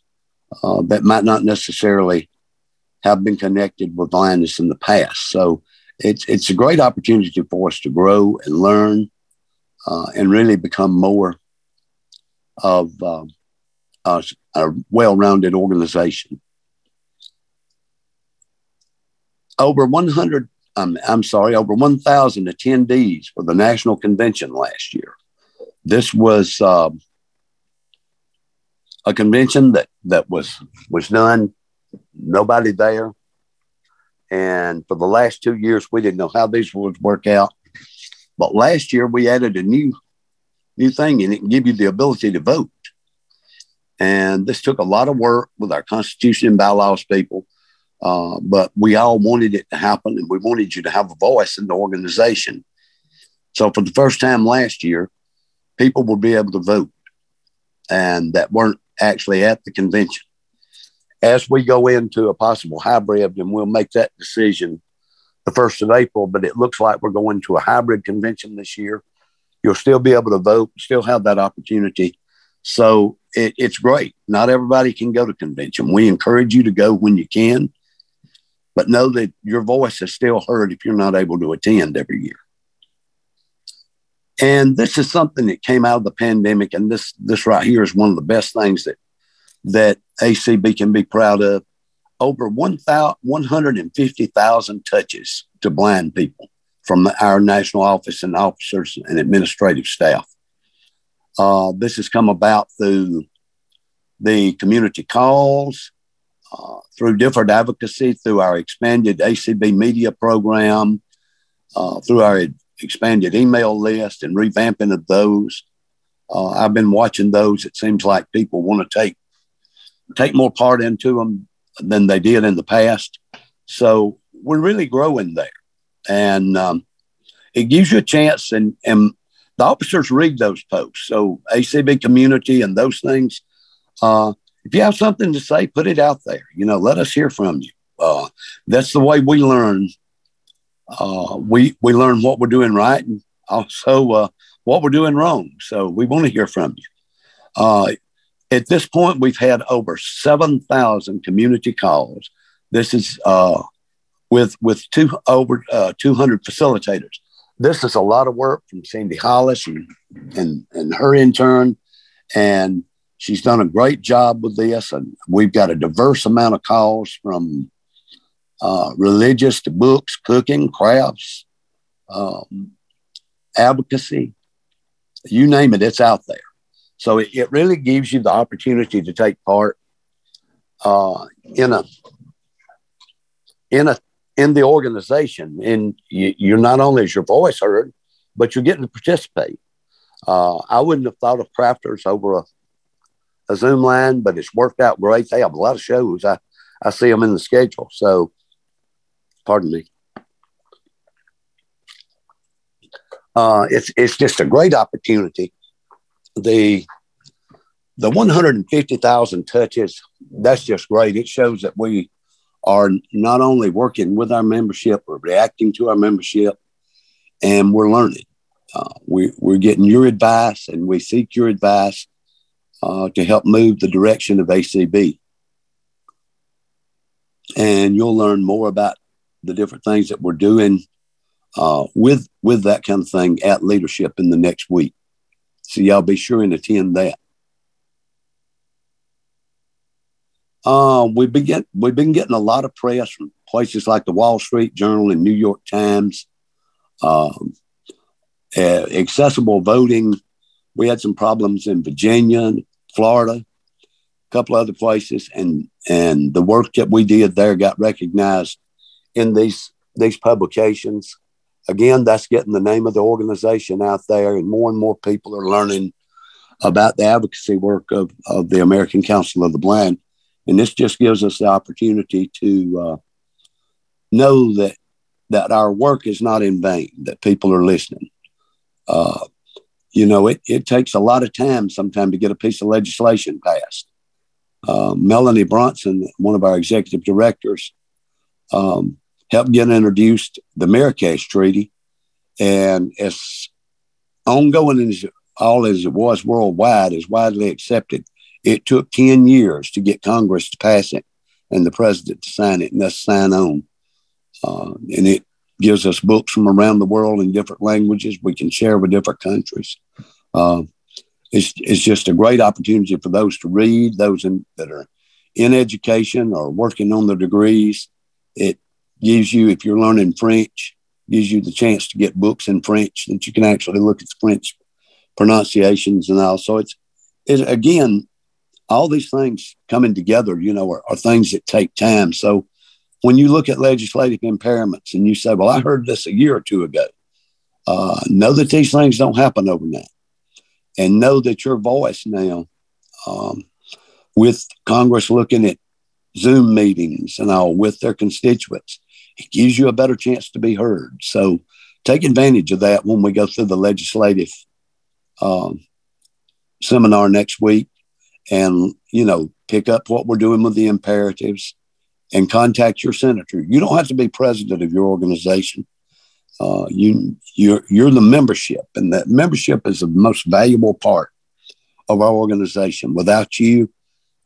uh, that might not necessarily have been connected with blindness in the past. So it's it's a great opportunity for us to grow and learn uh, and really become more of uh, a, a well-rounded organization. Over 100, um, I'm sorry, over 1,000 attendees for the national convention last year. This was uh, a convention that that was was done, nobody there, and for the last two years we didn't know how these would work out. But last year we added a new new thing and it can give you the ability to vote. And this took a lot of work with our constitution and bylaws people, uh, but we all wanted it to happen and we wanted you to have a voice in the organization. So for the first time last year, people will be able to vote and that weren't actually at the convention. As we go into a possible hybrid, and we'll make that decision the first of April, but it looks like we're going to a hybrid convention this year you'll still be able to vote, still have that opportunity. So it, it's great. Not everybody can go to convention. We encourage you to go when you can, but know that your voice is still heard if you're not able to attend every year. And this is something that came out of the pandemic, and this this right here is one of the best things that that ACB can be proud of. Over 150,000 touches to blind people from our national office and officers and administrative staff. Uh, this has come about through the community calls, uh, through different advocacy, through our expanded ACB media program, uh, through our expanded email list and revamping of those. Uh, I've been watching those. It seems like people want to take take more part into them than they did in the past. So we're really growing there and um, it gives you a chance. And and the officers read those posts. So ACB community and those things. Uh, if you have something to say, put it out there. You know, let us hear from you. Uh, that's the way we learn. Uh, we we learn what we're doing right and also uh, what we're doing wrong. So we want to hear from you. Uh, at this point, we've had over seven thousand community calls. This is uh, with with two over uh, 200 facilitators. This is a lot of work from Cindy Hollis and, and and her intern, and she's done a great job with this. And we've got a diverse amount of calls from uh, religious to books, cooking, crafts, um, advocacy, you name it, it's out there. So it, it really gives you the opportunity to take part uh, in a in a in the organization. And you, you're not only is your voice heard, but you're getting to participate. Uh, I wouldn't have thought of crafters over a, a Zoom line, but it's worked out great. They have a lot of shows. I, I see them in the schedule. So pardon me. Uh, it's it's just a great opportunity. The the 150,000 touches, that's just great. It shows that we are not only working with our membership, we're reacting to our membership, and we're learning. Uh, we, we're getting your advice, and we seek your advice uh, to help move the direction of ACB. And you'll learn more about the different things that we're doing uh, with with that kind of thing at leadership in the next week. So y'all be sure and attend that. Uh, we've been we've been getting a lot of press from places like the Wall Street Journal and New York Times. Um, uh, accessible voting. We had some problems in Virginia, Florida, a couple other places, and and the work that we did there got recognized in these these publications. Again, that's getting the name of the organization out there, and more and more people are learning about the advocacy work of, of the American Council of the Blind. And this just gives us the opportunity to uh, know that that our work is not in vain, that people are listening. Uh, you know, it, it takes a lot of time sometimes to get a piece of legislation passed. Uh, Melanie Brunson, one of our executive directors, um, helped get introduced the Marrakesh Treaty. And as ongoing as all as it was worldwide, is widely accepted. It took 10 years to get Congress to pass it and the president to sign it and us sign on. Uh, and it gives us books from around the world in different languages we can share with different countries. Uh, it's, it's just a great opportunity for those to read, those in, that are in education or working on their degrees. It gives you, if you're learning French, gives you the chance to get books in French that you can actually look at the French pronunciations and all. So it's, it, again, all these things coming together, you know, are, are things that take time. So when you look at legislative imperatives and you say, well, I heard this a year or two ago, uh, know that these things don't happen overnight and know that your voice now, um, with Congress looking at Zoom meetings and all with their constituents, it gives you a better chance to be heard. So take advantage of that when we go through the legislative um, seminar next week and, you know, pick up what we're doing with the imperatives and contact your senator. You don't have to be president of your organization. Uh, you you're you're the membership, and that membership is the most valuable part of our organization. Without you,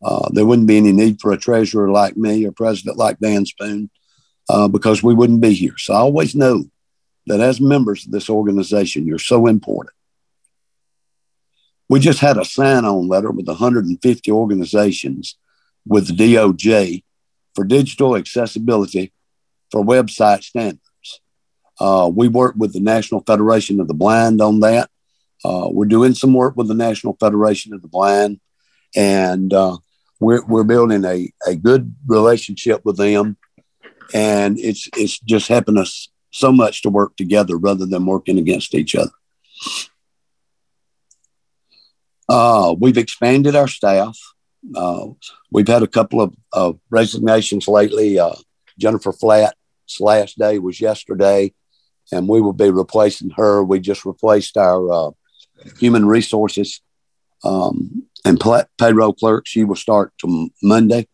uh, there wouldn't be any need for a treasurer like me or president like Dan Spoone, uh, because we wouldn't be here. So I always know that as members of this organization, you're so important. We just had a sign-on letter with 150 organizations with the DOJ for digital accessibility for website standards. Uh, we work with the National Federation of the Blind on that. Uh, we're doing some work with the National Federation of the Blind, and uh, we're, we're building a, a good relationship with them. And it's, it's just helping us so much to work together rather than working against each other. Uh, we've expanded our staff. Uh, we've had a couple of, of resignations lately. Uh, Jennifer Flatt's last day was yesterday, and we will be replacing her. We just replaced our uh, human resources um, and payroll clerk. She will start to Monday.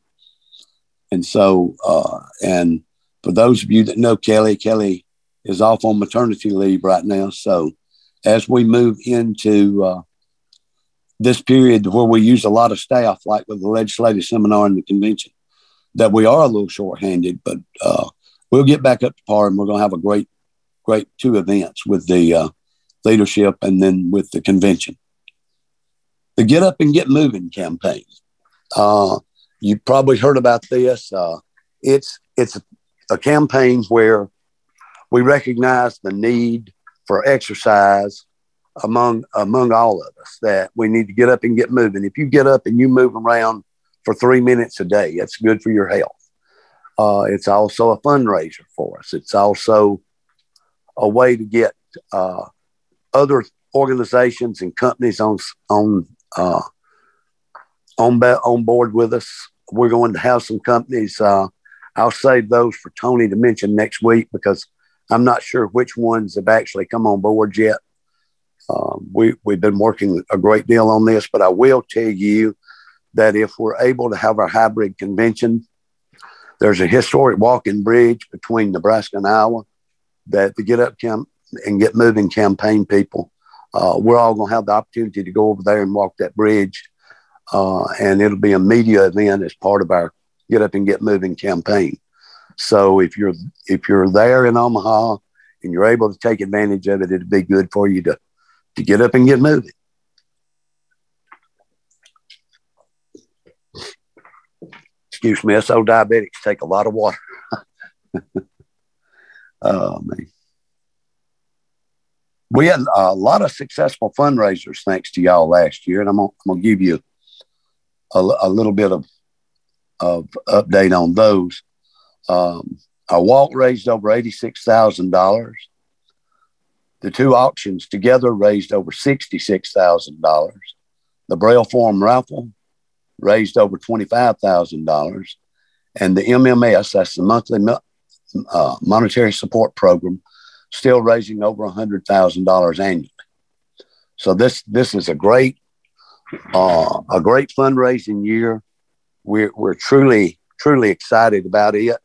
And so, uh, and for those of you that know Kelly, Kelly is off on maternity leave right now. So, as we move into uh, this period where we use a lot of staff, like with the legislative seminar and the convention, that we are a little short-handed, but uh, we'll get back up to par, and we're going to have a great, great two events with the uh, leadership and then with the convention. The Get Up and Get Moving campaign. Uh, you probably heard about this. Uh, it's it's a, campaign where we recognize the need for exercise among among all of us that we need to get up and get moving. If you get up and you move around for three minutes a day, it's good for your health. Uh, it's also a fundraiser for us. It's also a way to get uh, other organizations and companies on on uh, on on board with us. We're going to have some companies. Uh, I'll save those for Tony to mention next week because I'm not sure which ones have actually come on board yet. Um, we, we've been working a great deal on this, but I will tell you that if we're able to have our hybrid convention, there's a historic walking bridge between Nebraska and Iowa that the Get Up Camp and Get Moving campaign people, uh, we're all going to have the opportunity to go over there and walk that bridge. Uh, and it'll be a media event as part of our Get Up and Get Moving campaign. So if you're if you're there in Omaha and you're able to take advantage of it, it'd be good for you to to get up and get moving. Excuse me, old diabetics take a lot of water. oh man. We had a lot of successful fundraisers thanks to y'all last year, and I'm gonna, I'm gonna give you a, a little bit of of update on those. Um, our walk raised over $86,000. The two auctions together raised over $66,000. The Braille Forum raffle raised over $25,000. And the MMS, that's the monthly uh, monetary support program, still raising over $100,000 annually. So this this is a great uh, a great fundraising year. We're, we're truly truly excited about it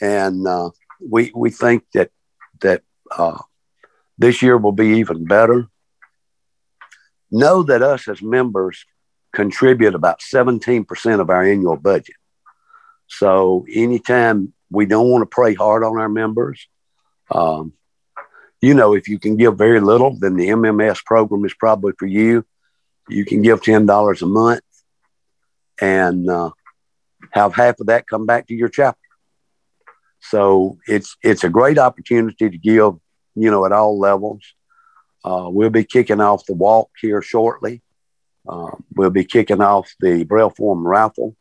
and uh, we we think that that uh, this year will be even better. Know that us as members contribute about 17% of our annual budget. So anytime we don't want to pray hard on our members, um, you know, if you can give very little, then the MMS program is probably for you. You can give $10 a month and uh, have half of that come back to your chapter. So it's it's a great opportunity to give, you know, at all levels. Uh, we'll be kicking off the walk here shortly. Uh, we'll be kicking off the Braille Forum raffle.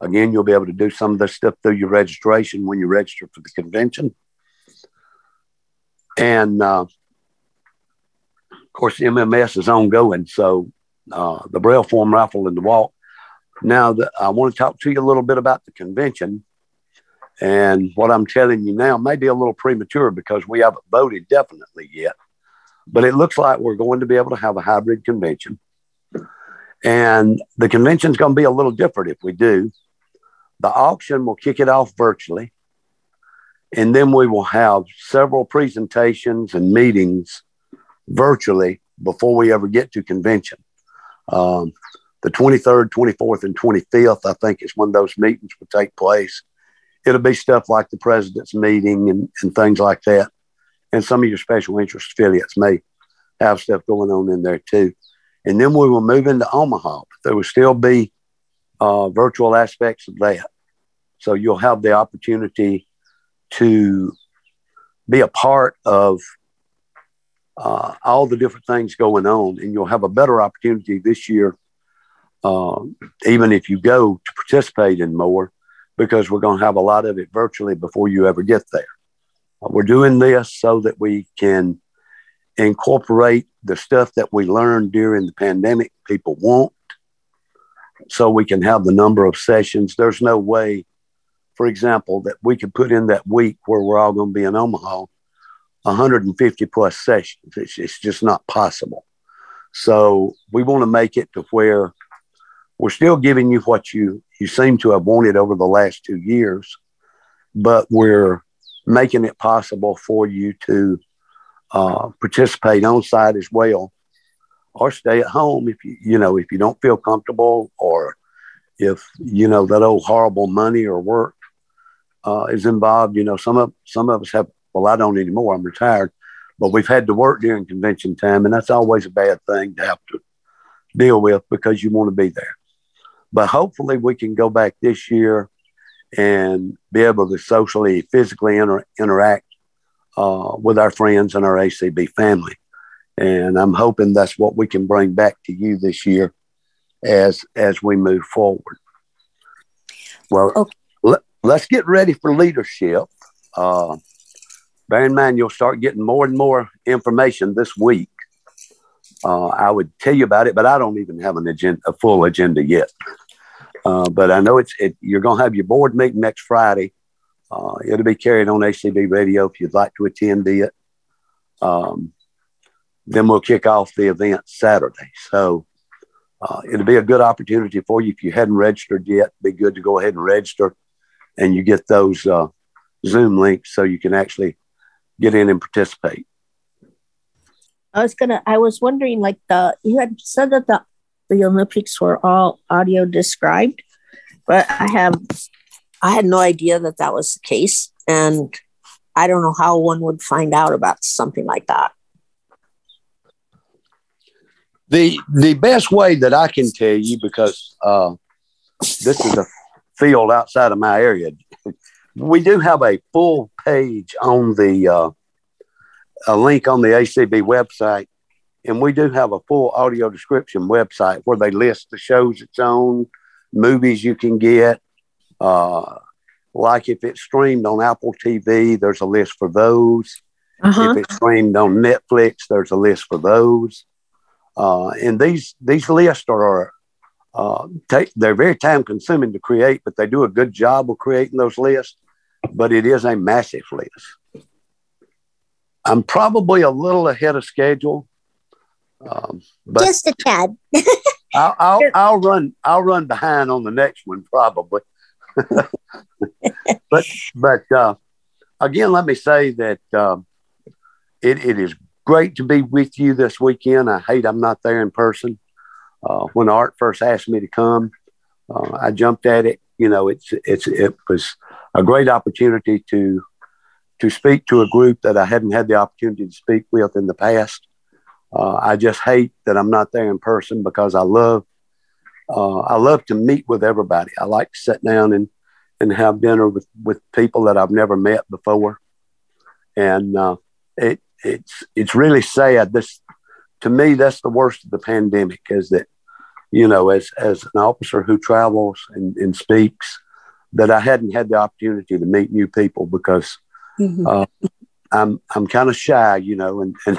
Again, you'll be able to do some of this stuff through your registration when you register for the convention. And uh, of course, MMS is ongoing. So uh, the Braille Forum raffle and the walk. Now, the, I want to talk to you a little bit about the convention. And what I'm telling you now may be a little premature because we haven't voted definitely yet. But it looks like we're going to be able to have a hybrid convention. And the convention is going to be a little different if we do. The auction will kick it off virtually. And then we will have several presentations and meetings virtually before we ever get to convention. Um, the 23rd, 24th, and 25th, I think, is when those meetings will take place it'll be stuff like the president's meeting and, and things like that. And some of your special interest affiliates may have stuff going on in there too. And then we will move into Omaha. There will still be uh, virtual aspects of that. So you'll have the opportunity to be a part of uh, all the different things going on. And you'll have a better opportunity this year, uh, even if you go to participate in more, because we're going to have a lot of it virtually before you ever get there. We're doing this so that we can incorporate the stuff that we learned during the pandemic people want so we can have the number of sessions. There's no way, for example, that we could put in that week where we're all going to be in Omaha 150 plus sessions. It's, it's just not possible. So we want to make it to where we're still giving you what you you seem to have wanted over the last two years, but we're making it possible for you to uh, participate on site as well, or stay at home if you you know if you don't feel comfortable, or if you know that old horrible money or work uh, is involved. You know, some of some of us have. Well, I don't anymore. I'm retired, but we've had to work during convention time, and that's always a bad thing to have to deal with because you want to be there. But hopefully, we can go back this year and be able to socially, physically inter- interact uh, with our friends and our ACB family. And I'm hoping that's what we can bring back to you this year as as we move forward. Well, okay. let, us get ready for leadership. Uh, bear in mind, you'll start getting more and more information this week. Uh, I would tell you about it, but I don't even have an agenda, a full agenda yet. Uh, but I know it's it, you're going to have your board meeting next Friday. Uh, it'll be carried on ACB radio if you'd like to attend it. Um, then we'll kick off the event Saturday. So uh, it'll be a good opportunity for you if you hadn't registered yet. Be good to go ahead and register, and you get those uh, Zoom links so you can actually get in and participate. I was gonna. I was wondering, like the you had said that the the Olympics were all audio described, but I have I had no idea that that was the case, and I don't know how one would find out about something like that. The the best way that I can tell you because uh, this is a field outside of my area, we do have a full page on the uh, a link on the ACB website, and we do have a full audio description website where they list the shows it's on, movies you can get. Uh, like if it's streamed on Apple TV, there's a list for those. Uh-huh. If it's streamed on Netflix, there's a list for those. Uh, and these these lists are uh, take, they're very time consuming to create, but they do a good job of creating those lists. But it is a massive list. I'm probably a little ahead of schedule, um, but Just a tad. I'll, I'll, I'll run I'll run behind on the next one probably. but but uh, again, let me say that um, it, it is great to be with you this weekend. I hate I'm not there in person. Uh, when Art first asked me to come, uh, I jumped at it. You know, it's it's it was a great opportunity to to speak to a group that I hadn't had the opportunity to speak with in the past. Uh, I just hate that I'm not there in person because I love uh, I love to meet with everybody. I like to sit down and and have dinner with with people that I've never met before, and uh, it it's it's really sad. This to me, that's the worst of the pandemic is that you know, as as an officer who travels and, and speaks, that I hadn't had the opportunity to meet new people because Mm-hmm. uh, I'm I'm kind of shy, you know, and, and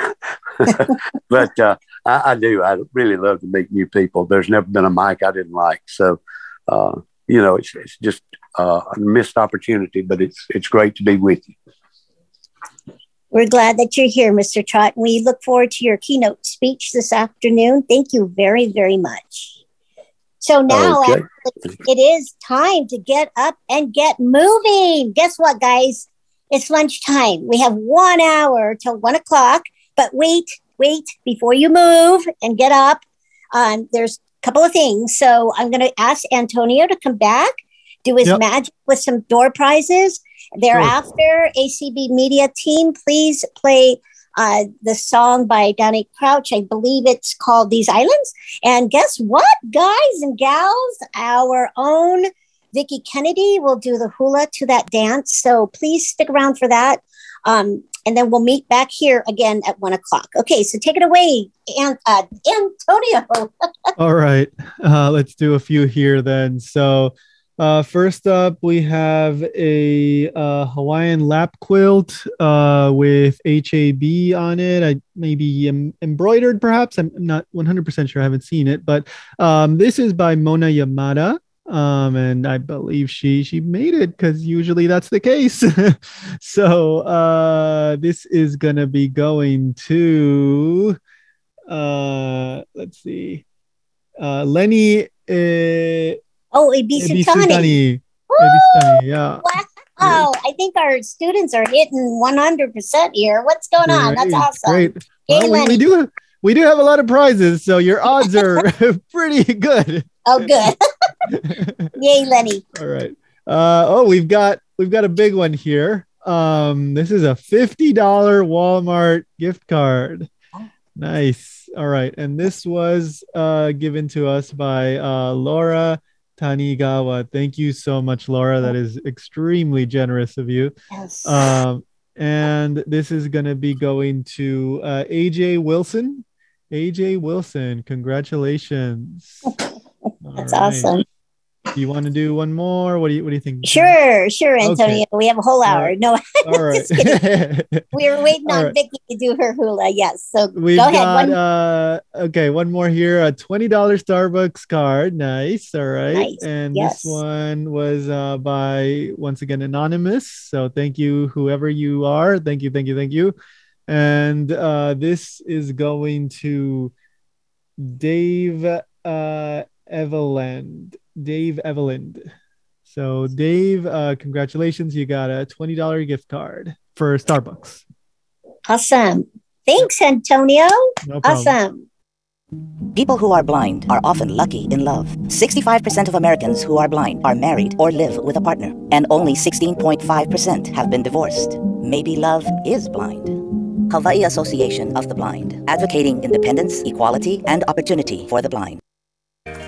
but uh, I, I do. I really love to meet new people. There's never been a mic I didn't like, so uh, you know, it's it's just uh, a missed opportunity, but it's it's great to be with you. We're glad that you're here, Mr. Trott. We look forward to your keynote speech this afternoon. Thank you very, very much. So now Okay. actually, it is time to get up and get moving. Guess what, guys? It's lunchtime. We have one hour till one o'clock. But wait, wait, before you move and get up, um, there's a couple of things. So I'm going to ask Antonio to come back, do his Yep. magic with some door prizes. Thereafter, ACB Media Team, please play uh, the song by Danny Couch. I believe it's called These Islands. And guess what, guys and gals? Our own Vicki Kennedy will do the hula to that dance. So please stick around for that. Um, and then we'll meet back here again at one o'clock. Okay, so take it away, An- uh, Antonio. All right, uh, let's do a few here then. So, uh, first up, we have a uh, Hawaiian lap quilt uh, with HAB on it. I maybe em- embroidered, perhaps. I'm not 100% sure. I haven't seen it, but um, this is by Mona Yamada. Um, and I believe she she made it because usually that's the case. so uh, this is gonna be going to uh, let's see, uh, Lenny. Oh, Ibisitani. Ibisitani. Ibisitani, yeah. Wow, I think our students are hitting 100% here. What's going on? That's awesome. Great. Well, we, we do we do have a lot of prizes, so your odds are pretty good. Oh, good. Yay, Lenny. All right. Uh, oh, we've got we've got a big one here. Um, this is a fifty dollar Walmart gift card. Nice. All right, and this was uh, given to us by uh, Laura Tanigawa. Thank you so much, Laura. That is extremely generous of you. Yes. Um, and this is going to be going to uh, AJ Wilson. AJ Wilson, congratulations. That's awesome. Do you want to do one more? What do you What do you think? Sure, sure, Okay. Antonio. We have a whole hour. right. No, All right. just kidding. we were waiting All on right. Vicki to do her hula. Yes. So We've go ahead. got One, uh okay, one more here. A twenty dollar Starbucks card. Nice. All right. Nice. And Yes. this one was uh by once again anonymous. So thank you, whoever you are. Thank you, thank you, thank you. And uh this is going to Dave uh Eveland. Dave Eveland. So Dave, uh congratulations. You got a twenty dollar gift card for Starbucks. awesome. Thanks, Antonio. No awesome. People who are blind are often lucky in love. 65% of Americans who are blind are married or live with a partner, and only 16.5% have been divorced. Maybe love is blind. Hawaii Association of the Blind, advocating independence, equality, and opportunity for the blind.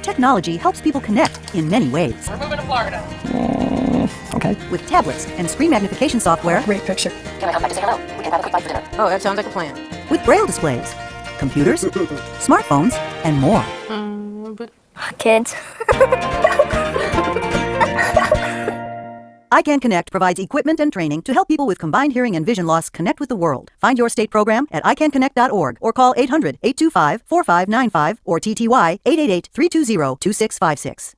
Technology helps people connect in many ways. We're moving to Florida. Mm, okay. With tablets and screen magnification software. Great picture. Can I come back to say hello? We can have a quick bite for dinner. Oh, that sounds like a plan. With braille displays, computers, smartphones, and more. Mm, Kids. iCanConnect provides equipment and training to help people with combined hearing and vision loss connect with the world. Find your state program at icanconnect.org or call 800 825 4595 or TTY 888 320 2656.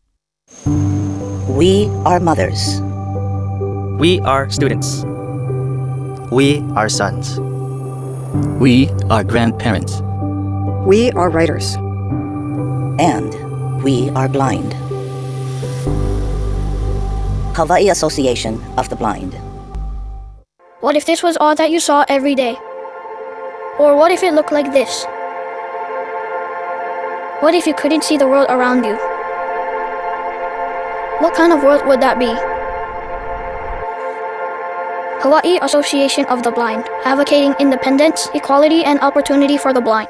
We are mothers. We are students. We are sons. We are grandparents. We are writers. And we are blind. Hawaii Association of the Blind. What if this was all that you saw every day? Or what if it looked like this? What if you couldn't see the world around you? What kind of world would that be? Hawaii Association of the Blind, advocating independence, equality, and opportunity for the blind.